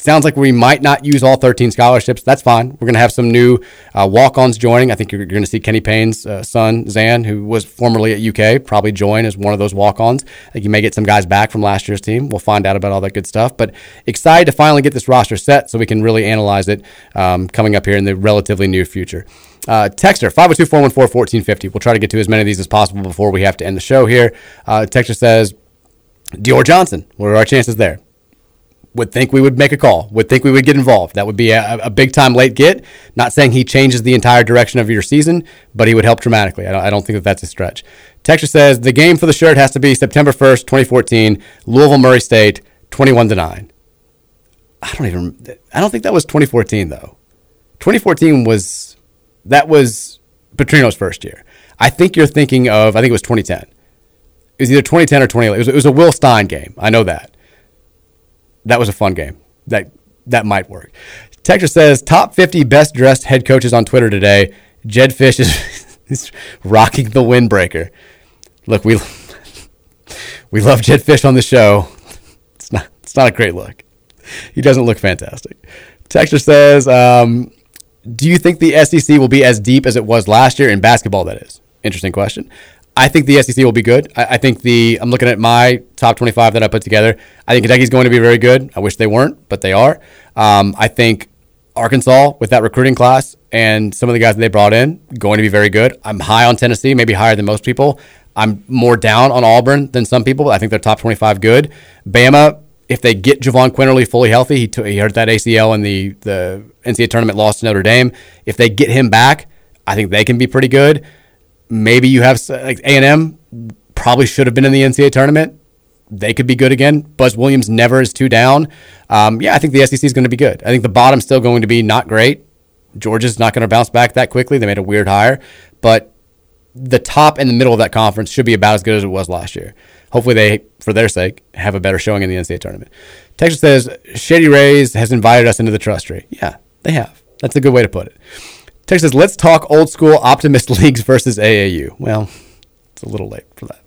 Sounds like we might not use all 13 scholarships. That's fine. We're going to have some new uh, walk-ons joining. I think you're, you're going to see Kenny Payne's uh, son, Zan, who was formerly at UK, probably join as one of those walk-ons. I think you may get some guys back from last year's team. We'll find out about all that good stuff. But excited to finally get this roster set so we can really analyze it um, coming up here in the relatively near future. Uh, Texter, 502-414-1450. We'll try to get to as many of these as possible before we have to end the show here. Uh, Texter says, Dior Johnson, what are our chances there? Would think we would make a call, would think we would get involved. That would be a, a big time late get. Not saying he changes the entire direction of your season, but he would help dramatically. I don't, I don't think that that's a stretch. Texas says the game for the shirt has to be September 1st, 2014, Louisville Murray State, 21 to 9. I don't even, I don't think that was 2014 though. 2014 was, that was Petrino's first year. I think you're thinking of, I think it was 2010. It was either 2010 or 2011. It was, it was a Will Stein game. I know that that was a fun game. That that might work. Texas says top 50 best dressed head coaches on Twitter today. Jedd Fisch is, rocking the windbreaker. Look, we we love Jedd Fisch on the show. It's not it's not a great look. He doesn't look fantastic. Texas says, um, do you think the SEC will be as deep as it was last year in basketball? That is interesting question. I think the SEC will be good. I, I think the I'm looking at my top 25 that I put together. I think Kentucky's going to be very good. I wish they weren't, but they are. Um, I think Arkansas with that recruiting class and some of the guys that they brought in going to be very good. I'm high on Tennessee, maybe higher than most people. I'm more down on Auburn than some people. I think they're top 25 good. Bama, if they get Jahvon Quinerly fully healthy, he, took, he hurt that ACL in the, the NCAA tournament loss to Notre Dame. If they get him back, I think they can be pretty good. Maybe you have like A&M probably should have been in the NCAA tournament. They could be good again. Buzz Williams never is too down. Um, yeah, I think the SEC is going to be good. I think the bottom's still going to be not great. Georgia's not going to bounce back that quickly. They made a weird hire, but the top and the middle of that conference should be about as good as it was last year. Hopefully, they, for their sake, have a better showing in the NCAA tournament. Texas says Shady Rays has invited us into the trust tree. Yeah, they have. That's a good way to put it. Texas says, let's talk old school optimist leagues versus AAU. Well, it's a little late for that.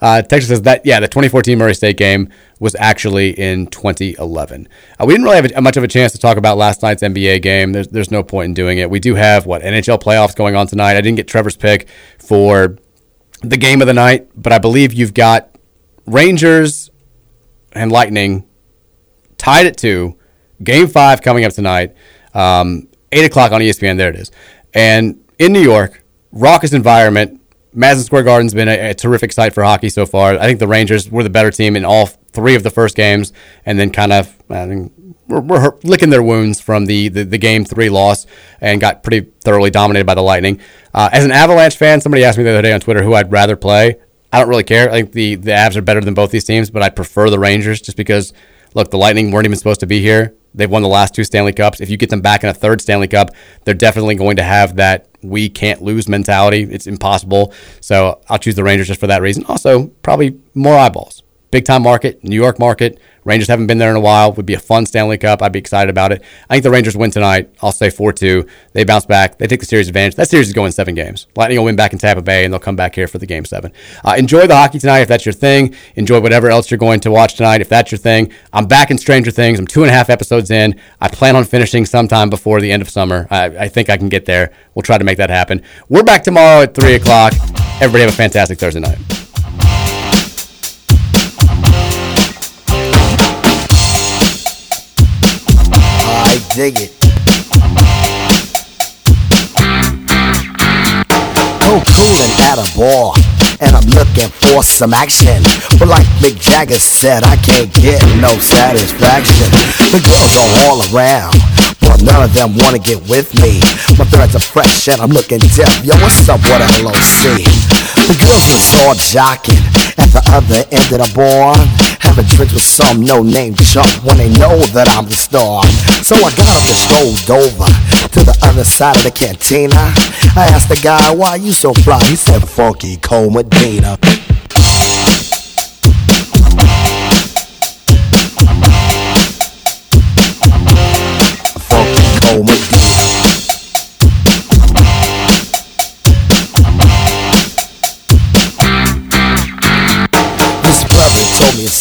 Uh, Texas says that yeah, the 2014 Murray State game was actually in 2011. Uh, we didn't really have a, much of a chance to talk about last night's NBA game. There's there's no point in doing it. We do have what NHL playoffs going on tonight. I didn't get Trevor's pick for the game of the night, but I believe you've got Rangers and Lightning tied at two. Game five coming up tonight, um, eight o'clock on ESPN. There it is, and in New York, raucous environment. Madison Square Garden's been a, a, terrific site for hockey so far. I think the Rangers were the better team in all three of the first games, and then kind of I mean, licking their wounds from the, the, the, game three loss and got pretty thoroughly dominated by the Lightning. Uh, as an Avalanche fan, somebody asked me the other day on Twitter who I'd rather play. I don't really care. I think the, the Avs are better than both these teams, but I prefer the Rangers just because, look, the Lightning weren't even supposed to be here. They've won the last two Stanley Cups. If you get them back in a third Stanley Cup, they're definitely going to have that we can't lose mentality. It's impossible. So I'll choose the Rangers just for that reason. Also, probably more eyeballs. Big time market, New York market. Rangers haven't been there in a while. Would be a fun Stanley Cup. I'd be excited about it. I think the Rangers win tonight. I'll say 4 2. They bounce back. They take the series advantage. That series is going seven games. Lightning will win back in Tampa Bay, and they'll come back here for the game seven. Uh, enjoy the hockey tonight if that's your thing. Enjoy whatever else you're going to watch tonight if that's your thing. I'm back in Stranger Things. I'm two and a half episodes in. I plan on finishing sometime before the end of summer. I, I think I can get there. We'll try to make that happen. We're back tomorrow at 3 o'clock. Everybody have a fantastic Thursday night. Dig it. Cool, cool and at a bar, and I'm looking for some action. But like Mick Jagger said, I can't get no satisfaction. The girls are all around, but none of them wanna get with me. My threads are fresh and I'm looking deaf. Yo, what's up with LOC? The girls was all jocking at the other end of the bar. Having drinks with some no-name chump when they know that I'm the star. So I got up and strolled over to the other side of the cantina. I asked the guy, why you so fly? He said, Funky Cold Medina.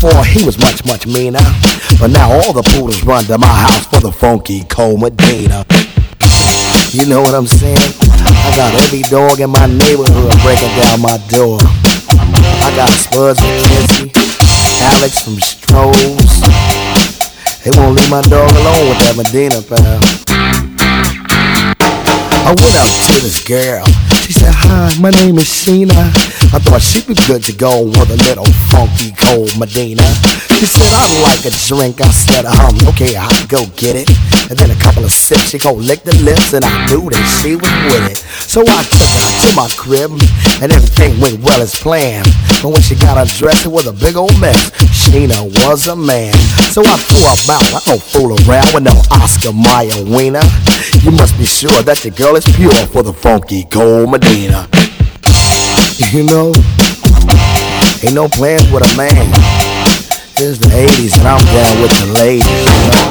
before he was much, much meaner. But now all the poodles run to my house for the funky Cold Medina. You know what I'm saying? I got every dog in my neighborhood breaking down my door. I got Spuds MacKenzie, Alex from Strohs. They won't leave my dog alone with that Medina, pal. I went out to this girl. She said, Hi, my name is Sheena. I thought she'd be good to go with a little funky cold Medina. She said, I'd like a drink. I said, um, okay, I'll go get it. And then a couple of sips, she go lick the lips, and I knew that she was with it. So I took her to my crib, and everything went well as planned. But when she got undressed, it was a big old mess. Sheena was a man. So I threw her out. I don't fool around with no Oscar Mayer wiener. You must be sure that your girl is pure for the funky Cold Medina. You know, ain't no plans with a man. It's the 80s and I'm down with the ladies.